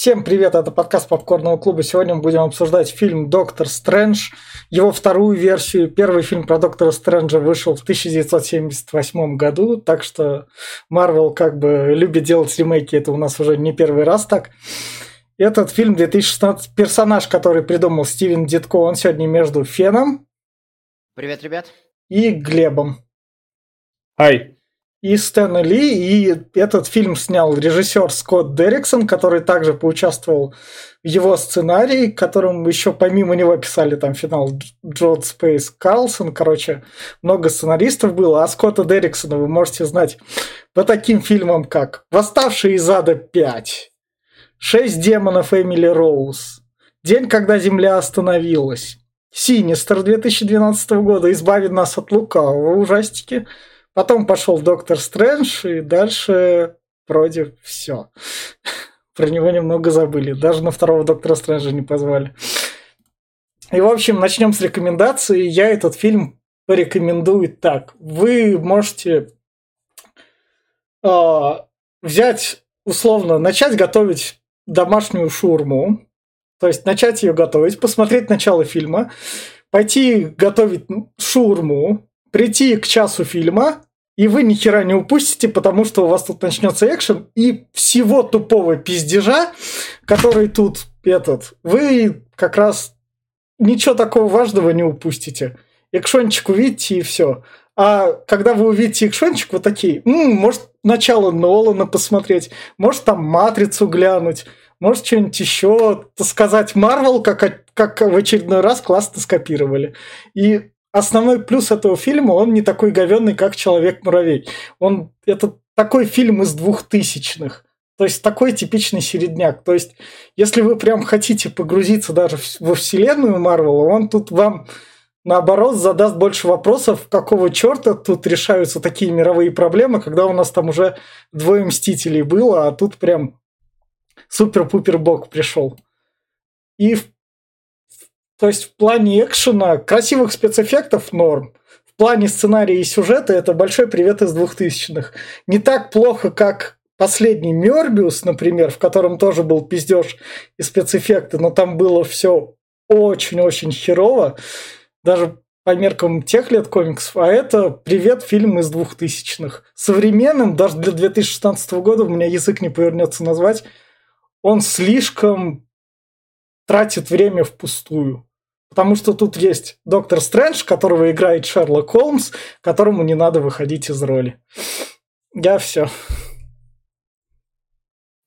Всем привет, это подкаст Попкорного клуба. Сегодня мы будем обсуждать фильм «Доктор Стрэндж», его вторую версию. Первый фильм про Доктора Стрэнджа вышел в 1978 году, так что Марвел как бы любит делать ремейки, это у нас уже не первый раз так. Этот фильм 2016, персонаж, который придумал Стивен Дитко, он сегодня между Феном. Привет, ребят. И Глебом. Ай и Стэна Ли, и этот фильм снял режиссер Скотт Дерриксон, который также поучаствовал в его сценарии, которым еще помимо него писали там финал Джон Спейс Карлсон, короче, много сценаристов было, а Скотта Дерриксона вы можете знать по таким фильмам, как «Восставшие из ада 5», «Шесть демонов Эмили Роуз», «День, когда Земля остановилась», «Синистер» 2012 года «Избавит нас от лукавого» ужастики – Потом пошел Доктор Стрэндж, и дальше вроде все. Про него немного забыли. Даже на второго Доктора Стрэнджа не позвали. И, в общем, начнем с рекомендации. Я этот фильм порекомендую так. Вы можете э, взять, условно, начать готовить домашнюю шурму, то есть начать ее готовить, посмотреть начало фильма, пойти готовить шурму, прийти к часу фильма, и вы ни хера не упустите, потому что у вас тут начнется экшен, и всего тупого пиздежа, который тут этот, вы как раз ничего такого важного не упустите. Экшончик увидите и все. А когда вы увидите экшончик, вы такие, М, может, начало Нолана посмотреть, может, там Матрицу глянуть, может, что-нибудь еще сказать Марвел, как, как в очередной раз классно скопировали. И основной плюс этого фильма, он не такой говенный, как «Человек-муравей». Он, это такой фильм из двухтысячных. То есть такой типичный середняк. То есть, если вы прям хотите погрузиться даже во вселенную Марвела, он тут вам наоборот задаст больше вопросов, какого черта тут решаются такие мировые проблемы, когда у нас там уже двое мстителей было, а тут прям супер-пупер бог пришел. И в то есть в плане экшена, красивых спецэффектов норм. В плане сценария и сюжета это большой привет из двухтысячных. Не так плохо, как последний Мёрбиус, например, в котором тоже был пиздеж и спецэффекты, но там было все очень-очень херово, даже по меркам тех лет комиксов, а это привет фильм из двухтысячных. Современным, даже для 2016 года, у меня язык не повернется назвать, он слишком тратит время впустую. Потому что тут есть Доктор Стрэндж, которого играет Шерлок Холмс, которому не надо выходить из роли. Я все.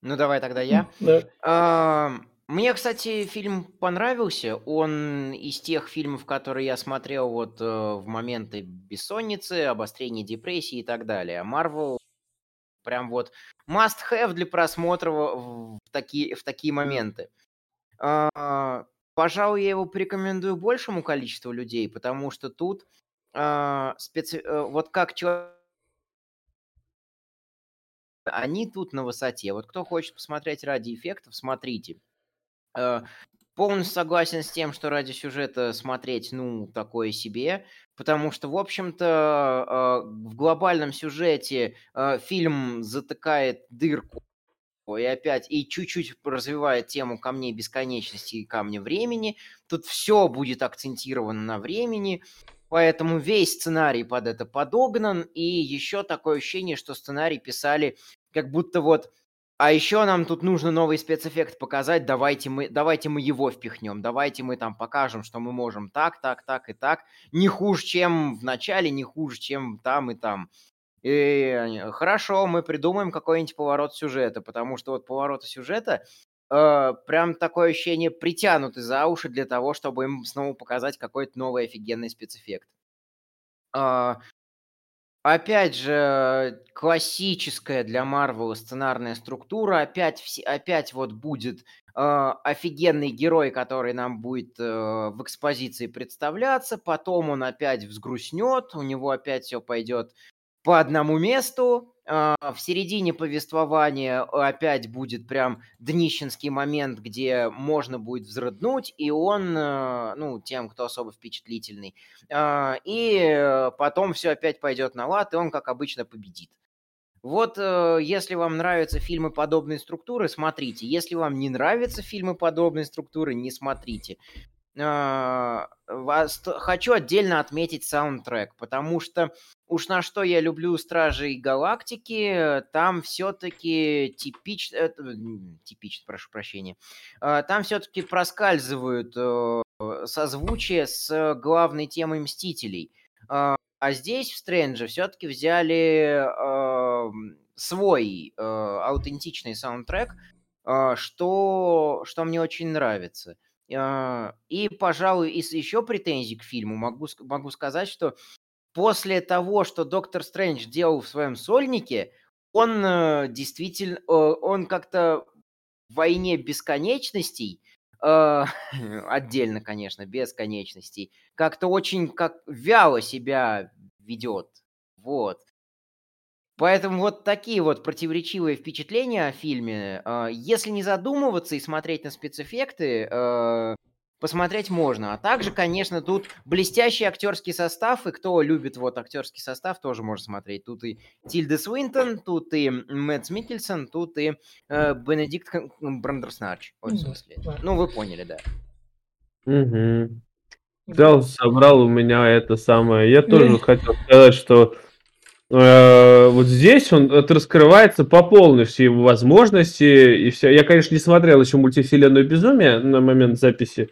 Ну давай тогда я. Да. А, мне, кстати, фильм понравился. Он из тех фильмов, которые я смотрел вот э, в моменты бессонницы, обострения депрессии и так далее. Марвел прям вот must have для просмотра в такие, в такие моменты. А, Пожалуй, я его порекомендую большему количеству людей, потому что тут а, специ... Э, вот как человек они тут на высоте. Вот кто хочет посмотреть ради эффектов, смотрите. Э, полностью согласен с тем, что ради сюжета смотреть, ну, такое себе, потому что, в общем-то, э, в глобальном сюжете фильм затыкает дырку и опять, и чуть-чуть развивает тему камней бесконечности и камня времени. Тут все будет акцентировано на времени, поэтому весь сценарий под это подогнан, и еще такое ощущение, что сценарий писали как будто вот а еще нам тут нужно новый спецэффект показать, давайте мы, давайте мы его впихнем, давайте мы там покажем, что мы можем так, так, так и так. Не хуже, чем в начале, не хуже, чем там и там. И хорошо, мы придумаем какой-нибудь поворот сюжета, потому что вот повороты сюжета э, прям такое ощущение притянуты за уши для того, чтобы им снова показать какой-то новый офигенный спецэффект. Э, опять же, классическая для Марвела сценарная структура. Опять, опять вот будет э, офигенный герой, который нам будет э, в экспозиции представляться. Потом он опять взгрустнет, у него опять все пойдет по одному месту. А, в середине повествования опять будет прям днищенский момент, где можно будет взрыднуть, и он, э, ну, тем, кто особо впечатлительный. А, и потом все опять пойдет на лад, и он, как обычно, победит. Вот э, если вам нравятся фильмы подобной структуры, смотрите. Если вам не нравятся фильмы подобной структуры, не смотрите. Вас, хочу отдельно отметить саундтрек, потому что уж на что я люблю Стражей Галактики, там все-таки типично, э, типично, прошу прощения, э, там все-таки проскальзывают э, созвучие с главной темой Мстителей. Э, а здесь в Стрэнджа все-таки взяли свой э, аутентичный саундтрек, что, что мне очень нравится. И, пожалуй, из еще претензий к фильму могу, могу сказать, что после того, что Доктор Стрэндж делал в своем сольнике, он э, действительно, э, он как-то в войне бесконечностей э, отдельно, конечно, без конечностей, как-то очень как вяло себя ведет. Вот. Поэтому вот такие вот противоречивые впечатления о фильме. Э, если не задумываться и смотреть на спецэффекты, э, посмотреть можно. А также, конечно, тут блестящий актерский состав, и кто любит вот актерский состав, тоже может смотреть. Тут и Тильда Свинтон, тут и Мэтт Микельсон, тут и э, Бенедикт Брандерснач. в смысле. Ну, вы поняли, да. Угу. Взял, собрал у меня это самое. Я тоже хотел сказать, что э, вот здесь он раскрывается по полной все его возможности и все. Я, конечно, не смотрел еще мультивселенную безумие на момент записи,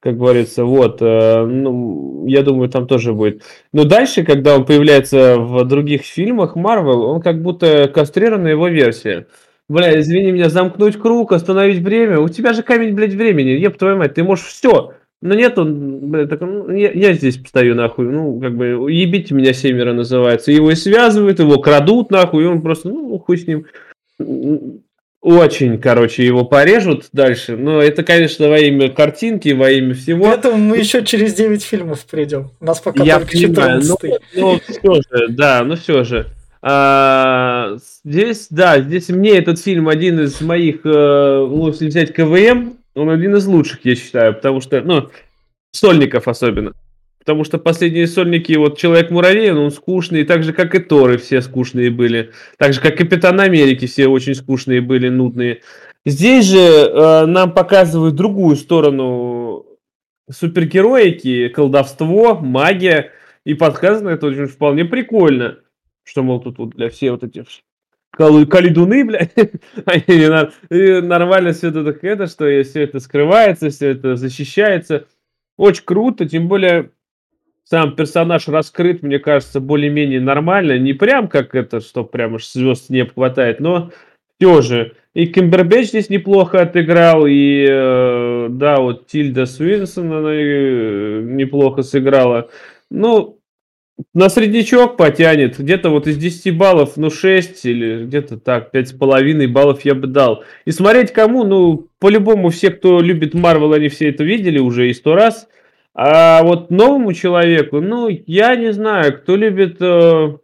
как говорится, вот, э, ну, я думаю, там тоже будет. Но дальше, когда он появляется в других фильмах Марвел, он как будто кастрированная его версия. Бля, извини меня, замкнуть круг, остановить время. У тебя же камень, блядь, времени. Еб твою мать, ты можешь все. Но нет, он, блядь, так, ну, я, я здесь стою нахуй. Ну, как бы, ебите меня семеро называется. Его и связывают, его крадут нахуй, и он просто, ну, хуй с ним очень, короче, его порежут дальше. Но это, конечно, во имя картинки, во имя всего. Это мы еще через 9 фильмов придем. У нас пока Я только понимаю, 14 но, но все же, да, ну все же. А, здесь, да, здесь мне этот фильм один из моих, э, ну, если взять КВМ, он один из лучших, я считаю, потому что, ну, сольников особенно. Потому что последние сольники, вот Человек-муравей, он скучный, так же, как и Торы все скучные были. Так же, как Капитан Америки все очень скучные были, нудные. Здесь же э, нам показывают другую сторону супергероики, колдовство, магия. И подсказано это очень вполне прикольно. Что, мол, тут вот для всех вот этих калидуны, блядь, они нормально все это, это, что все это скрывается, все это защищается. Очень круто, тем более сам персонаж раскрыт, мне кажется, более-менее нормально. Не прям как это, что прям аж звезд не хватает, но все же. И Кимбербэтч здесь неплохо отыграл, и э, да, вот Тильда Свинсон, она э, неплохо сыграла. Ну, на среднячок потянет. Где-то вот из 10 баллов, ну, 6 или где-то так, 5,5 баллов я бы дал. И смотреть кому, ну, по-любому все, кто любит Марвел, они все это видели уже и сто раз. А вот новому человеку, ну, я не знаю, кто любит э,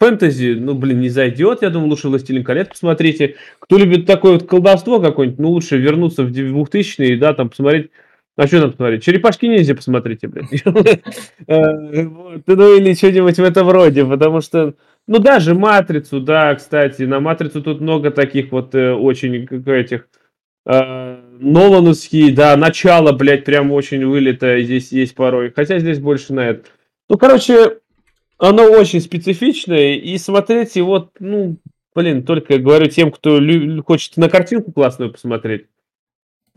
фэнтези, ну, блин, не зайдет, я думаю, лучше «Властелин колец» посмотрите. Кто любит такое вот колдовство какое-нибудь, ну, лучше вернуться в 2000-е, да, там, посмотреть а что там смотреть? Черепашки ниндзя посмотрите, блин. Э, ну или что-нибудь в этом роде, потому что, ну даже Матрицу, да, кстати, на Матрицу тут много таких вот э, очень этих э, Нолановские, да, начало, блядь, прям очень вылетое здесь есть порой. Хотя здесь больше на это. Ну, короче, оно очень специфичное, и смотреть его, ну, блин, только говорю тем, кто хочет на картинку классную посмотреть,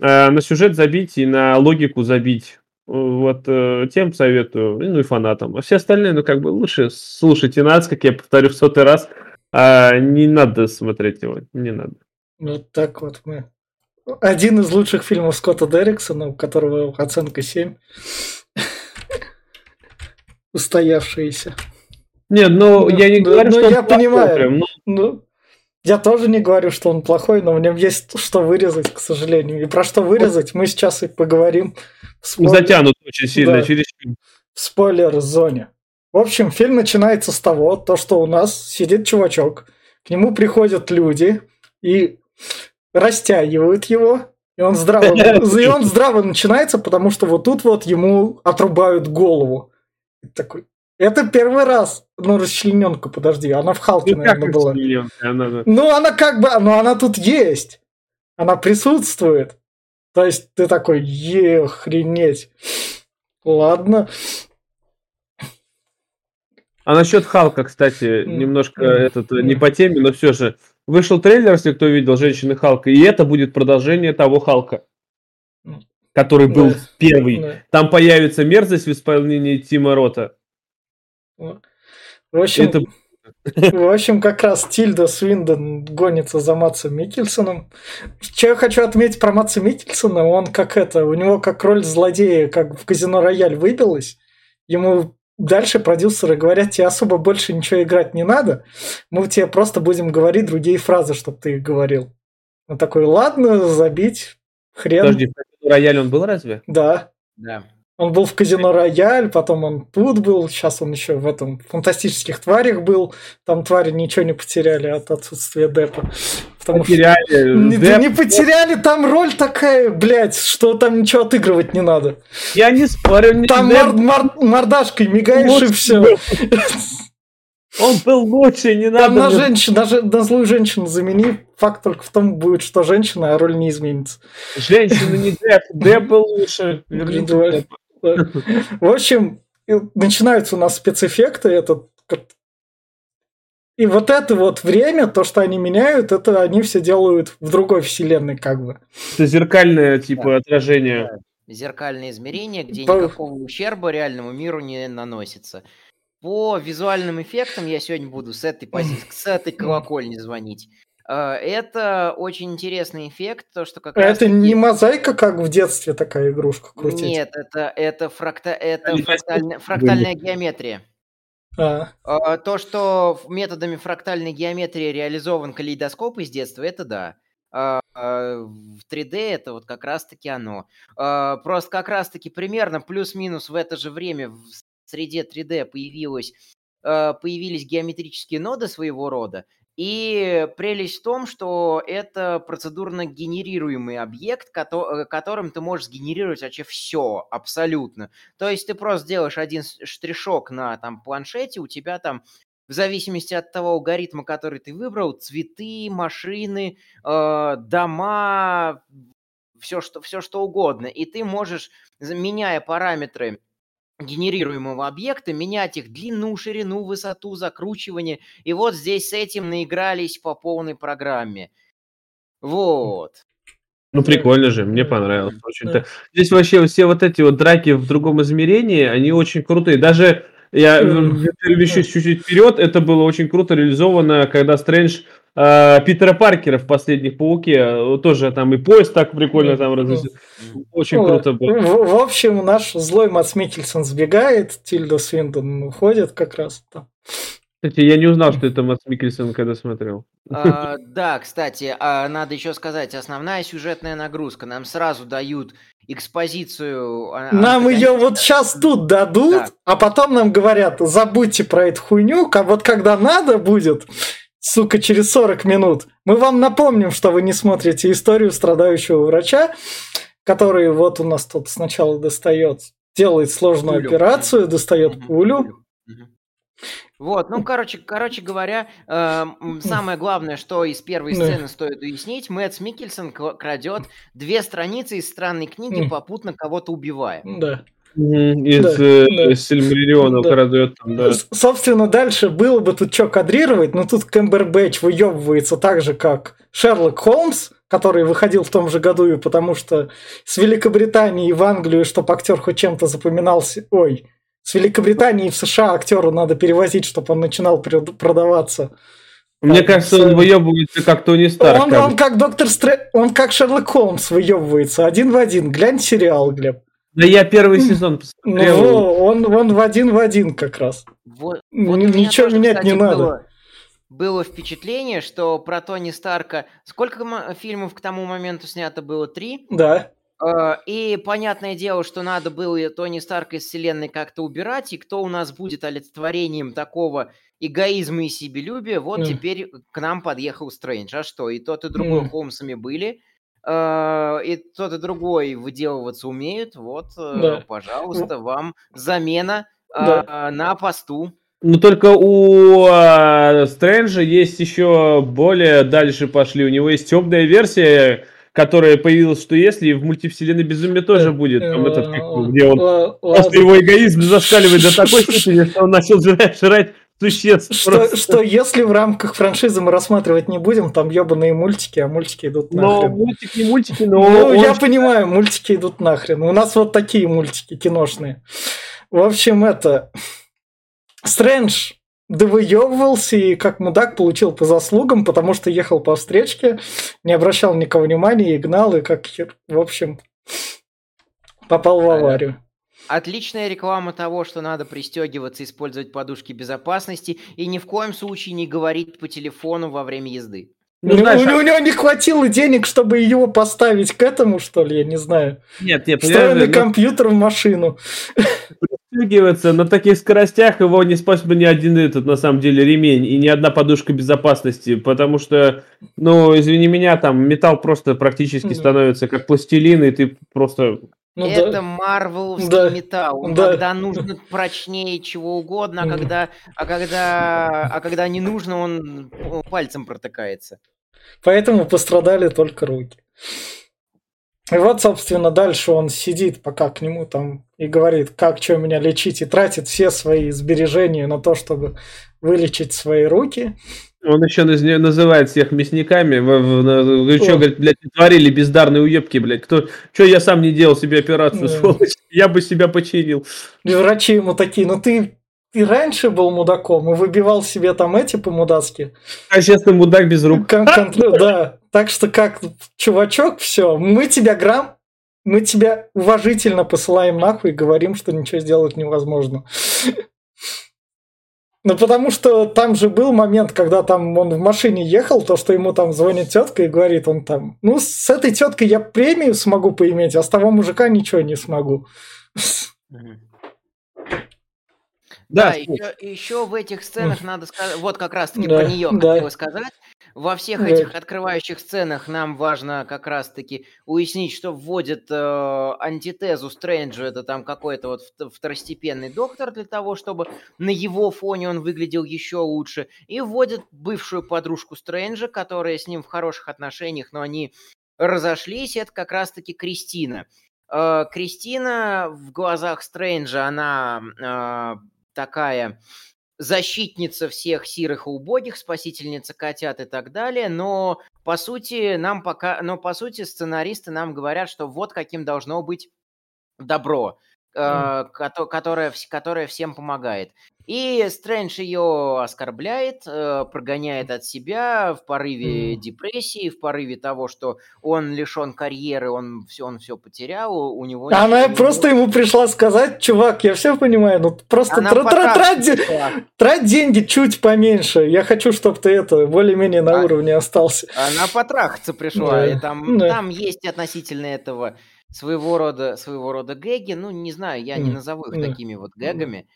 э, на сюжет забить и на логику забить. Вот э, тем советую, ну и фанатам. А все остальные, ну, как бы лучше слушайте нас, как я повторю в сотый раз, а не надо смотреть его, не надо. Ну, так вот мы один из лучших фильмов Скотта Дерриксона, у которого оценка 7. Устоявшиеся. Нет, ну, ну я не ну, говорю, ну, что я он понимаю. Прям, ну... Ну, я тоже не говорю, что он плохой, но в нем есть что вырезать, к сожалению. И про что вырезать, мы сейчас и поговорим. Спойлер... Затянут очень сильно да. через В спойлер-зоне. В общем, фильм начинается с того, то, что у нас сидит чувачок, к нему приходят люди, и растягивают его, и он здраво, и он здраво начинается, потому что вот тут вот ему отрубают голову. И такой, Это первый раз. Ну, расчлененка, подожди, она в Халке, Ну, наверное, была. Она- она- Ну, она как бы, ну, она тут есть. Она присутствует. То есть ты такой, е, охренеть. Ладно. А насчет Халка, кстати, немножко этот э, не по теме, но все же. Вышел трейлер, если кто видел, Женщины Халка, и это будет продолжение того Халка, который был Да. первый. Да. Там появится мерзость в исполнении Тима Рота. В общем, Это- в общем, как раз Тильда Свиндон гонится за Матсом Микельсоном. Что я хочу отметить про Матса Микельсона, он как это, у него как роль злодея, как в Казино Рояль выбилась. Ему дальше продюсеры говорят, тебе особо больше ничего играть не надо, мы тебе просто будем говорить другие фразы, чтобы ты их говорил. Он такой, ладно, забить, хрен. Подожди, в Рояль он был разве? Да. Да. Он был в Казино Рояль, потом он тут был, сейчас он еще в этом фантастических тварях был. Там твари ничего не потеряли от отсутствия Депа. Потому что Потеряли. не, Деп- не потеряли, там роль такая, блядь, что там ничего отыгрывать не надо. Я не спорю. Там Деп мор- мор- мордашкой мигаешь и все. был. Он был лучше, не надо. Там на женщину, даже на злую женщину замени. Факт только в том будет, что женщина, а роль не изменится. Женщина не Деп. Деп был лучше. Верните. Депа. В общем, начинаются у нас спецэффекты. Этот, и вот это вот время, то, что они меняют, это они все делают в другой вселенной, как бы. Это зеркальное, типа, отражение. Зеркальное измерение, где По- никакого ущерба реальному миру не наносится. По визуальным эффектам я сегодня буду с этой позиции, с этой колокольни звонить. Э, Это очень интересный эффект, то, что как А это не мозаика, как в детстве такая игрушка крутить. Нет, это, это, фракта... это фрактальная, фрактальная геометрия. А, А, То, что методами фрактальной геометрии реализован калейдоскоп из детства, это да. А, а, В 3D это вот как раз-таки оно. Просто как раз-таки примерно плюс-минус в это же время в среде 3D появилось, появились геометрические ноды своего рода. И прелесть в том, что это процедурно генерируемый объект, э, которым ты можешь сгенерировать вообще все, абсолютно. То есть ты просто делаешь один штришок на там, планшете, у тебя там, в зависимости от того алгоритма, который ты выбрал, цветы, машины, э, дома, все что, все что угодно. И ты можешь, меняя параметры генерируемого объекта, менять их длину, ширину, высоту, закручивание. И вот здесь с этим наигрались по полной программе. Вот. Ну, прикольно же, мне понравилось. Очень-то. Здесь вообще все вот эти вот драки в другом измерении, они очень крутые. Даже я э, перемещусь чуть-чуть вперед, это было очень круто реализовано, когда Стрэндж Питера Паркера в «Последних Пауке» тоже там и поезд так прикольно там разъяснил. Очень ну, круто было. В, в общем, наш злой Мац Микельсон сбегает, Тильда Свиндон уходит как раз там. Кстати, я не узнал, что это Мац Микельсон, когда смотрел. А, Да, кстати, а, надо еще сказать, основная сюжетная нагрузка. Нам сразу дают экспозицию. а- Нам ее вот сейчас тут дадут, Да. а потом нам говорят, забудьте про эту хуйню, а вот когда надо будет, сука, через 40 минут, мы вам напомним, что вы не смотрите историю страдающего врача, который вот у нас тут сначала достает, делает сложную Пулю. операцию, достает Мгм, пулю. Мгм. Вот, ну, короче, короче говоря, эм, самое главное, что из первой сцены стоит уяснить, Мэтт Микельсон крадет две страницы из странной книги, попутно кого-то убивая. Да. Из Да, э, да. Да. крадет там, да. Собственно, дальше было бы тут что кадрировать, но тут Кэмбербэтч выебывается так же, как Шерлок Холмс, который выходил в том же году, и потому что с Великобритании в Англию, чтобы актер хоть чем-то запоминался... Ой, с Великобритании в США актеру надо перевозить, чтобы он начинал продаваться. Мне Так, кажется, он выебывается как Тони Старк. Он, он как доктор Стр... он как Шерлок Холмс выебывается, один в один. Глянь сериал, Глеб. Да я первый сезон Ну, посмотрел. во, он, он в один в один как раз. Вот, вот ничего тоже, менять не кстати, надо. Было, было впечатление, что про Тони Старка... Сколько фильмов к тому моменту снято было? Три? Да. Э, И понятное дело, что надо было Тони Старка из вселенной как-то убирать, и кто у нас будет олицетворением такого эгоизма и себелюбия, вот Мгм. теперь к нам подъехал Стрэндж. А что, и тот, и другой Мгм. Холмсами были, и тот, и другой выделываться умеют, вот, э, Да. пожалуйста, вам замена да. а, на посту. Ну, только у а, Стрэнджа есть еще более дальше пошли. У него есть темная версия, которая появилась, что если в мультивселенной Безумие тоже будет, там этот, где он просто его эгоизм зашкаливает до такой степени, что он начал жрать, жрать существ. Что, что если в рамках франшизы мы рассматривать не будем, там ебаные мультики, а мультики идут нахрен. Но мультики, мультики, но... Ну, я понимаю, мультики идут нахрен. У нас вот такие мультики киношные. В общем, это... Стрэндж довыебывался и как мудак получил по заслугам, потому что ехал по встречке, не обращал никого внимания и гнал, и как в общем, попал в аварию. Отличная реклама того, что надо пристегиваться, использовать подушки безопасности и ни в коем случае не говорить по телефону во время езды. Ну, знаешь, у, а... у него не хватило денег, чтобы его поставить к этому, что ли, я не знаю. Нет, нет, Встроенный компьютер в машину. Пристегиваться на таких скоростях его не спасет бы ни один этот, на самом деле, ремень и ни одна подушка безопасности, потому что, ну, извини меня, там металл просто практически становится как пластилин, и ты просто ну, это да. марвеловский да. металл. Да. Когда нужно прочнее чего угодно, а когда, а когда, а когда не нужно, он пальцем протыкается. Поэтому пострадали только руки. И вот, собственно, дальше он сидит, пока к нему там и говорит, как что меня лечить, и тратит все свои сбережения на то, чтобы вылечить свои руки. Он еще называет всех мясниками. Вы что, говорит, блядь, творили бездарные уебки, блядь. Кто, что я сам не делал себе операцию, сволочь. Я бы себя починил. И врачи ему такие, ну ты и раньше был мудаком и выбивал себе там эти по-мудацки. А сейчас ты мудак без рук. Кон- кон- да. Так что как, чувачок, все, мы тебя грамм, мы тебя уважительно посылаем нахуй и говорим, что ничего сделать невозможно. Ну, потому что там же был момент, когда там он в машине ехал, то, что ему там звонит тетка и говорит он там, ну, с этой теткой я премию смогу поиметь, а с того мужика ничего не смогу. Да, да еще, еще в этих сценах надо сказать, вот как раз-таки да, про нее да. хотел сказать. Во всех этих открывающих сценах нам важно как раз-таки уяснить, что вводит э, антитезу Стрэнджу, это там какой-то вот второстепенный доктор для того, чтобы на его фоне он выглядел еще лучше, и вводит бывшую подружку Стрэнджа, которая с ним в хороших отношениях, но они разошлись, это как раз-таки Кристина. Э, Кристина в глазах Стрэнджа, она э, такая защитница всех сирых и убогих, спасительница котят и так далее, но по сути нам пока, но по сути сценаристы нам говорят, что вот каким должно быть добро, mm. э, которое, которое всем помогает. И Стрэндж ее оскорбляет, э, прогоняет от себя в порыве mm. депрессии, в порыве того, что он лишен карьеры, он все, он все потерял, у него... Она не просто ему пришла сказать, чувак, я все понимаю, ну просто тра- тра- трать, трать деньги чуть поменьше. Я хочу, чтобы ты это более-менее на а, уровне остался. Она потрахаться пришла, да. и там, да. там есть относительно этого своего рода, своего рода гэги. Ну, не знаю, я не назову их такими вот гэгами.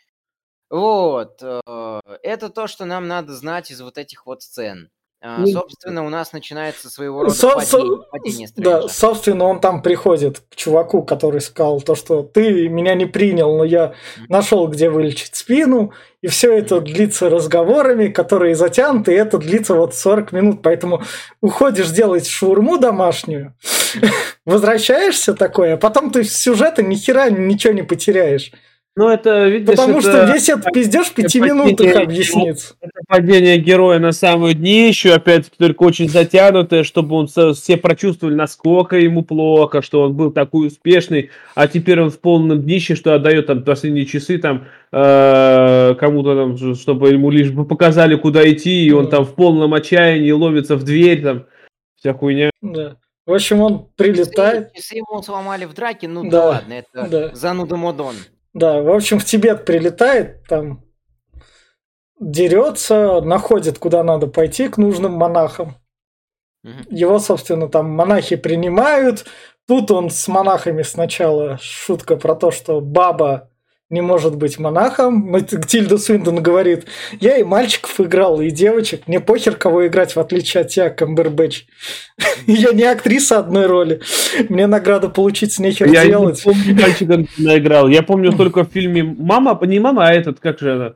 Вот. Э, это то, что нам надо знать из вот этих вот сцен. А, собственно, у нас начинается своего рода Со- падение, падение Да, собственно, он там приходит к чуваку, который сказал то, что ты меня не принял, но я нашел, где вылечить спину, и все это длится разговорами, которые затянуты, и это длится вот 40 минут, поэтому уходишь делать шурму домашнюю, возвращаешься такое, а потом ты сюжета ни хера ничего не потеряешь. Ну, это, видишь, Потому это... что весь этот пиздеж в пяти минутах объяснится. Это падение героя на самое днище, опять-таки, только очень затянутое, чтобы он все прочувствовали, насколько ему плохо, что он был такой успешный, а теперь он в полном днище, что отдает там последние часы там э, кому-то там, чтобы ему лишь бы показали, куда идти, и он там в полном отчаянии ловится в дверь, там, вся хуйня. Да. В общем, он прилетает. Часы ему сломали в драке, ну да, да ладно, это да. зануда Модон. Да, в общем, в Тибет прилетает, там дерется, находит, куда надо пойти к нужным монахам. Его, собственно, там монахи принимают. Тут он с монахами сначала шутка про то, что баба не может быть монахом. Тильда Свинтон говорит, я и мальчиков играл, и девочек. Мне похер, кого играть, в отличие от тебя, Камбербэтч. Я не актриса одной роли. Мне награду получить нехер я делать. Я помню, мальчика наиграл. Я помню только в фильме «Мама», не «Мама», а этот, как же она?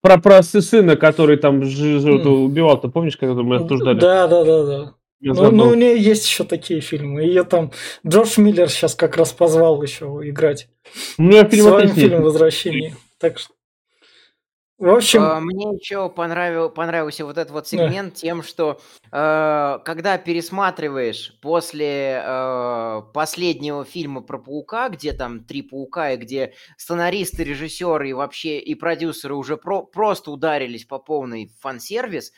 Про, про сына, который там убивал, ты помнишь, когда мы обсуждали? Да, да, да, да. Ну, ну, у нее есть еще такие фильмы. Ее там Джордж Миллер сейчас как раз позвал еще играть. У меня фильм Своим фильм «Возвращение». Так что... В общем... А, мне еще понравил, понравился вот этот вот сегмент да. тем, что э, когда пересматриваешь после э, последнего фильма про паука, где там три паука, и где сценаристы, режиссеры и вообще и продюсеры уже про, просто ударились по полной фан-сервис,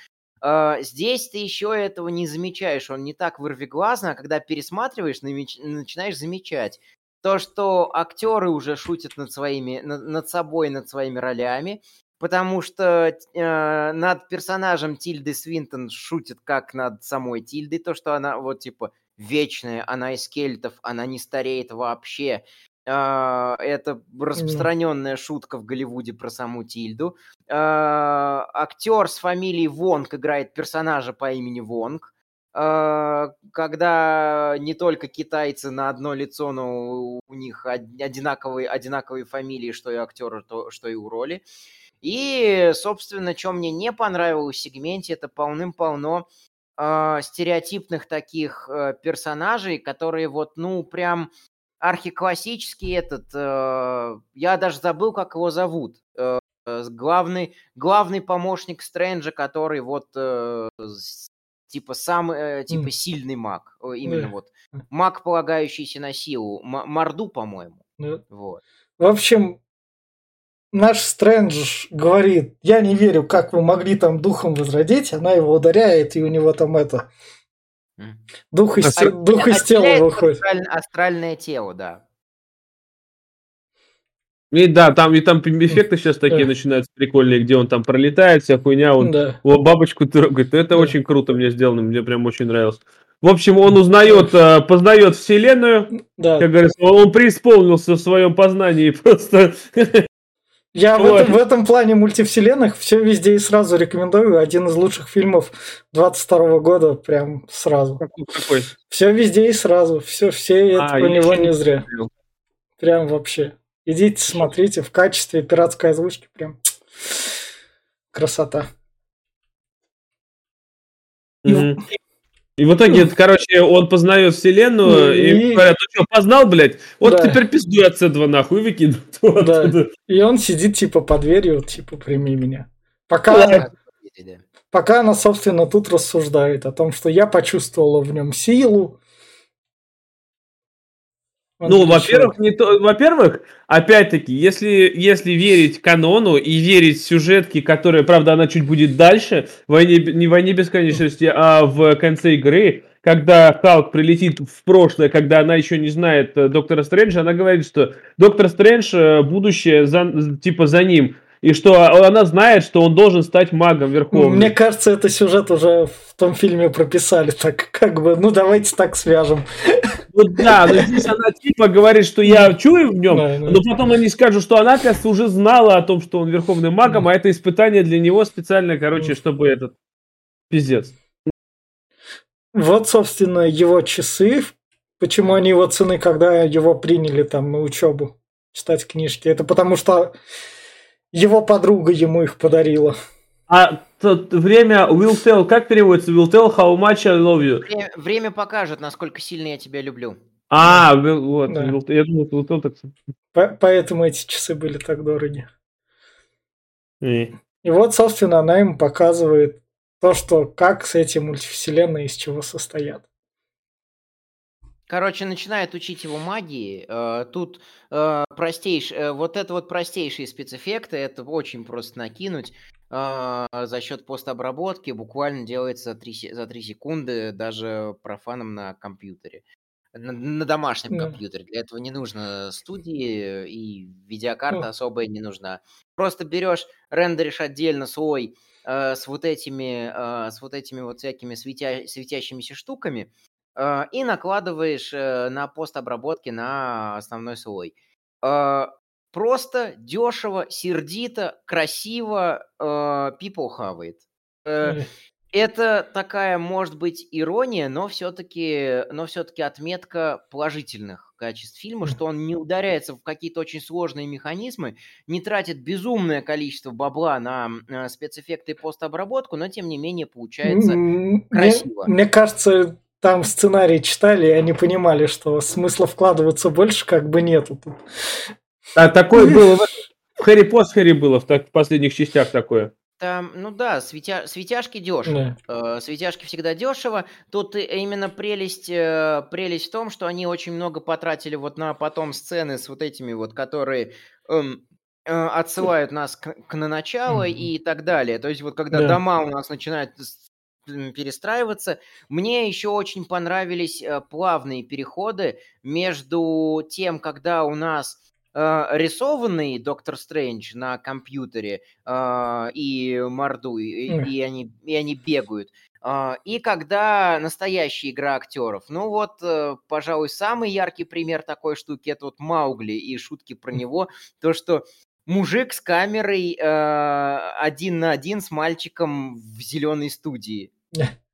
здесь ты еще этого не замечаешь, он не так вырвиглазно, а когда пересматриваешь, начинаешь замечать то, что актеры уже шутят над своими, над, собой, над своими ролями, потому что э, над персонажем Тильды Свинтон шутят как над самой Тильдой, то, что она вот типа вечная, она из кельтов, она не стареет вообще. Э, это распространенная шутка в Голливуде про саму Тильду. Э, актер с фамилией Вонг играет персонажа по имени Вонг. А, когда не только китайцы на одно лицо, но у них одинаковые, одинаковые фамилии, что и актера, то, что и у роли. И, собственно, что мне не понравилось в сегменте, это полным-полно э, стереотипных таких э, персонажей, которые вот, ну, прям архиклассический этот... Э, я даже забыл, как его зовут. Э, главный, главный помощник Стрэнджа, который вот э, типа самый, э, типа mm. сильный маг, именно yeah. вот маг, полагающийся на силу, М- Морду, по-моему. Yeah. Вот. В общем, наш Стрэндж говорит, я не верю, как вы могли там духом возродить, она его ударяет, и у него там это... Дух из, а, дух из тела выходит. Астральное, астральное тело, да. И да, там и там эффекты сейчас такие начинаются прикольные, где он там пролетает, вся хуйня, он да. о, бабочку трогает. Это да. очень круто мне сделано, мне прям очень нравилось. В общем, он узнает, э, познает вселенную, да. как говорится, он преисполнился в своем познании просто. Я в этом, в этом плане мультивселенных все везде и сразу рекомендую. Один из лучших фильмов 22 года, прям сразу. Какой? Все везде и сразу. Все, все а, это про него не зря. Прям вообще. Идите, смотрите в качестве пиратской озвучки. Прям красота. Mm-hmm. И в итоге, короче, он познает вселенную, и, и говорят, ну что, познал, блядь? Вот да. теперь пизду от этого нахуй выкинут. Да. И он сидит, типа, под дверью, типа, прими меня. Пока, да. пока она, собственно, тут рассуждает о том, что я почувствовала в нем силу, ну, во-первых, не то, во-первых, опять-таки, если, если верить канону и верить сюжетке, которая, правда, она чуть будет дальше, в войне, не в войне бесконечности, а в конце игры, когда Халк прилетит в прошлое, когда она еще не знает э, Доктора Стрэнджа, она говорит, что Доктор Стрэндж э, будущее за, типа за ним и что она знает, что он должен стать магом верховным. Мне кажется, это сюжет уже в том фильме прописали, так как бы, ну давайте так свяжем. Ну да, но здесь она типа говорит, что я чую в нем, да, но потом они скажут, что она, кажется, уже знала о том, что он верховным магом, а это испытание для него специально, короче, чтобы этот... Пиздец. Вот, собственно, его часы. Почему они его цены, когда его приняли там на учебу читать книжки? Это потому что его подруга ему их подарила. А тут время will tell, как переводится? Will tell how much I love you. Время, время покажет, насколько сильно я тебя люблю. А, вот, да. will, я думал, will tell так. По поэтому эти часы были так дороги. И. И вот, собственно, она ему показывает то, что как с этим мультивселенной из чего состоят. Короче, начинает учить его магии. Э, тут э, простейший, э, вот это вот простейшие спецэффекты, это очень просто накинуть. За счет постобработки буквально делается 3, за 3 секунды даже профаном на компьютере. На, на домашнем да. компьютере. Для этого не нужно студии и видеокарта особая не нужна. Просто берешь, рендеришь отдельно свой с вот этими, с вот этими вот всякими светя, светящимися штуками, Э, и накладываешь э, на постобработке на основной слой. Э, просто, дешево, сердито, красиво э, people хавает. Э, это такая, может быть, ирония, но все-таки, но все-таки отметка положительных качеств фильма, что он не ударяется в какие-то очень сложные механизмы, не тратит безумное количество бабла на э, спецэффекты и постобработку, но тем не менее получается М, красиво. Мне, мне кажется, там сценарий читали, и они понимали, что смысла вкладываться больше как бы нету тут. А такое было в, Хэри Поттере было в, так, в последних частях такое. Там, ну да, светя... светяшки дешево. Да. Э, Светяшки всегда дешево. Тут и- именно прелесть, э, прелесть в том, что они очень много потратили вот на потом сцены с вот этими вот, которые эм, э, отсылают нас к, к на начало Мгм. и так далее. То есть вот когда Да. дома у нас начинают перестраиваться, мне еще очень понравились э, плавные переходы между тем, когда у нас э, рисованный Доктор Стрэндж на компьютере а, и морду, и, и они, и они бегают. А, И когда настоящая игра актеров. Ну вот, э, пожалуй, самый яркий пример такой штуки это вот Маугли и шутки про него. То, что мужик с камерой э, один на один с мальчиком в зеленой студии.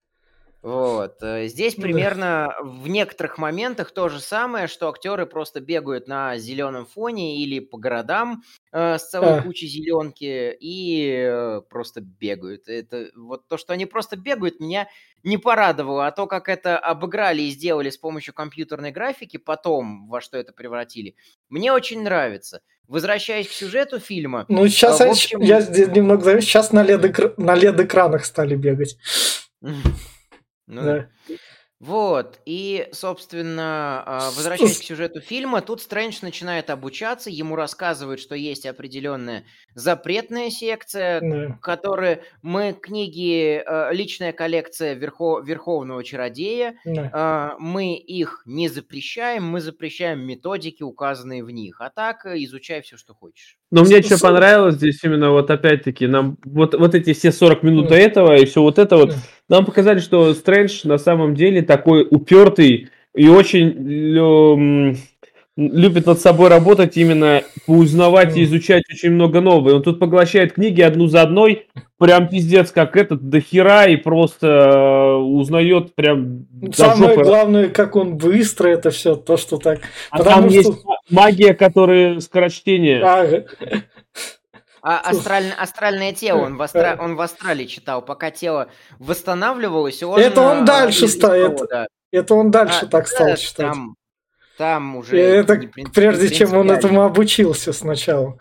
Вот. э, Здесь Ну да. примерно в некоторых моментах то же самое, что актеры просто бегают на зеленом фоне или по городам э, с целой А. кучей зеленки и э, просто бегают. Это вот то, что они просто бегают, меня не порадовало, а то, как это обыграли и сделали с помощью компьютерной графики, потом во что это превратили, мне очень нравится. Возвращаясь к сюжету фильма, Ну, сейчас А, я- общем- я здесь немного завис, сейчас на на LED-экранах стали бегать. ну да. Вот, и, собственно, а, возвращаясь к сюжету фильма, тут Стрэндж начинает обучаться, ему рассказывают, что есть определенная запретная секция, Да. которая мы книги э, личная коллекция верхо- верховного чародея, Да. а, мы их не запрещаем, мы запрещаем методики, указанные в них, а так э, изучай все, что хочешь. Но мне что понравилось здесь именно вот опять-таки, нам вот, вот эти все 40 минут до этого и все вот это вот, Да. нам показали, что Стрэндж на самом деле такой упертый и очень любит над собой работать, именно узнавать и изучать очень много нового. И Он тут поглощает книги одну за одной, прям пиздец, как этот, до хера, и просто э, узнает прям Самое жопы. главное, как он быстро это все, то, что так. А потому там что- есть магия, которая скорочтение. Ага. А астраль- астральное тело, он в, астра- Э. он в астрале читал, пока тело восстанавливалось, он... Это он а, дальше да. Это он дальше А, так да, стал читать. Там, там уже... И это не прежде чем он этому обучился сначала.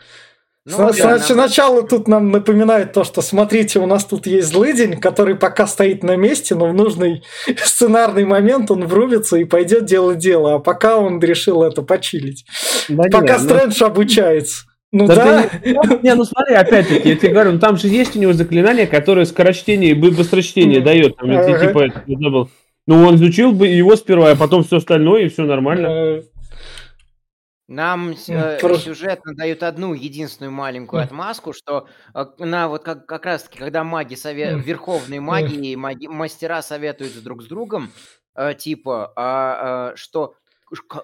Ну Сна- да, сна- нам- Сначала тут нам напоминает то, что смотрите, у нас тут есть злыдень, который пока стоит на месте, но в нужный сценарный момент он врубится и пойдет делать дело. А пока он решил это почилить. Да Пока ну- Стрэндж обучается. Ну Да да. ты не- не, ну смотри, опять-таки, я тебе говорю, ну там же есть у него заклинание, которое скорочтение и бы- быстрочтение дает. Там, Ага. типа это забыл. Ну, он изучил бы его сперва, а потом все остальное, и все нормально. Э, Нам э, про- сюжетно дают одну единственную маленькую отмазку, что э, на вот как, как раз таки, когда маги сове... М. верховные маги и маги... мастера советуются друг с другом, э, типа, а, а, что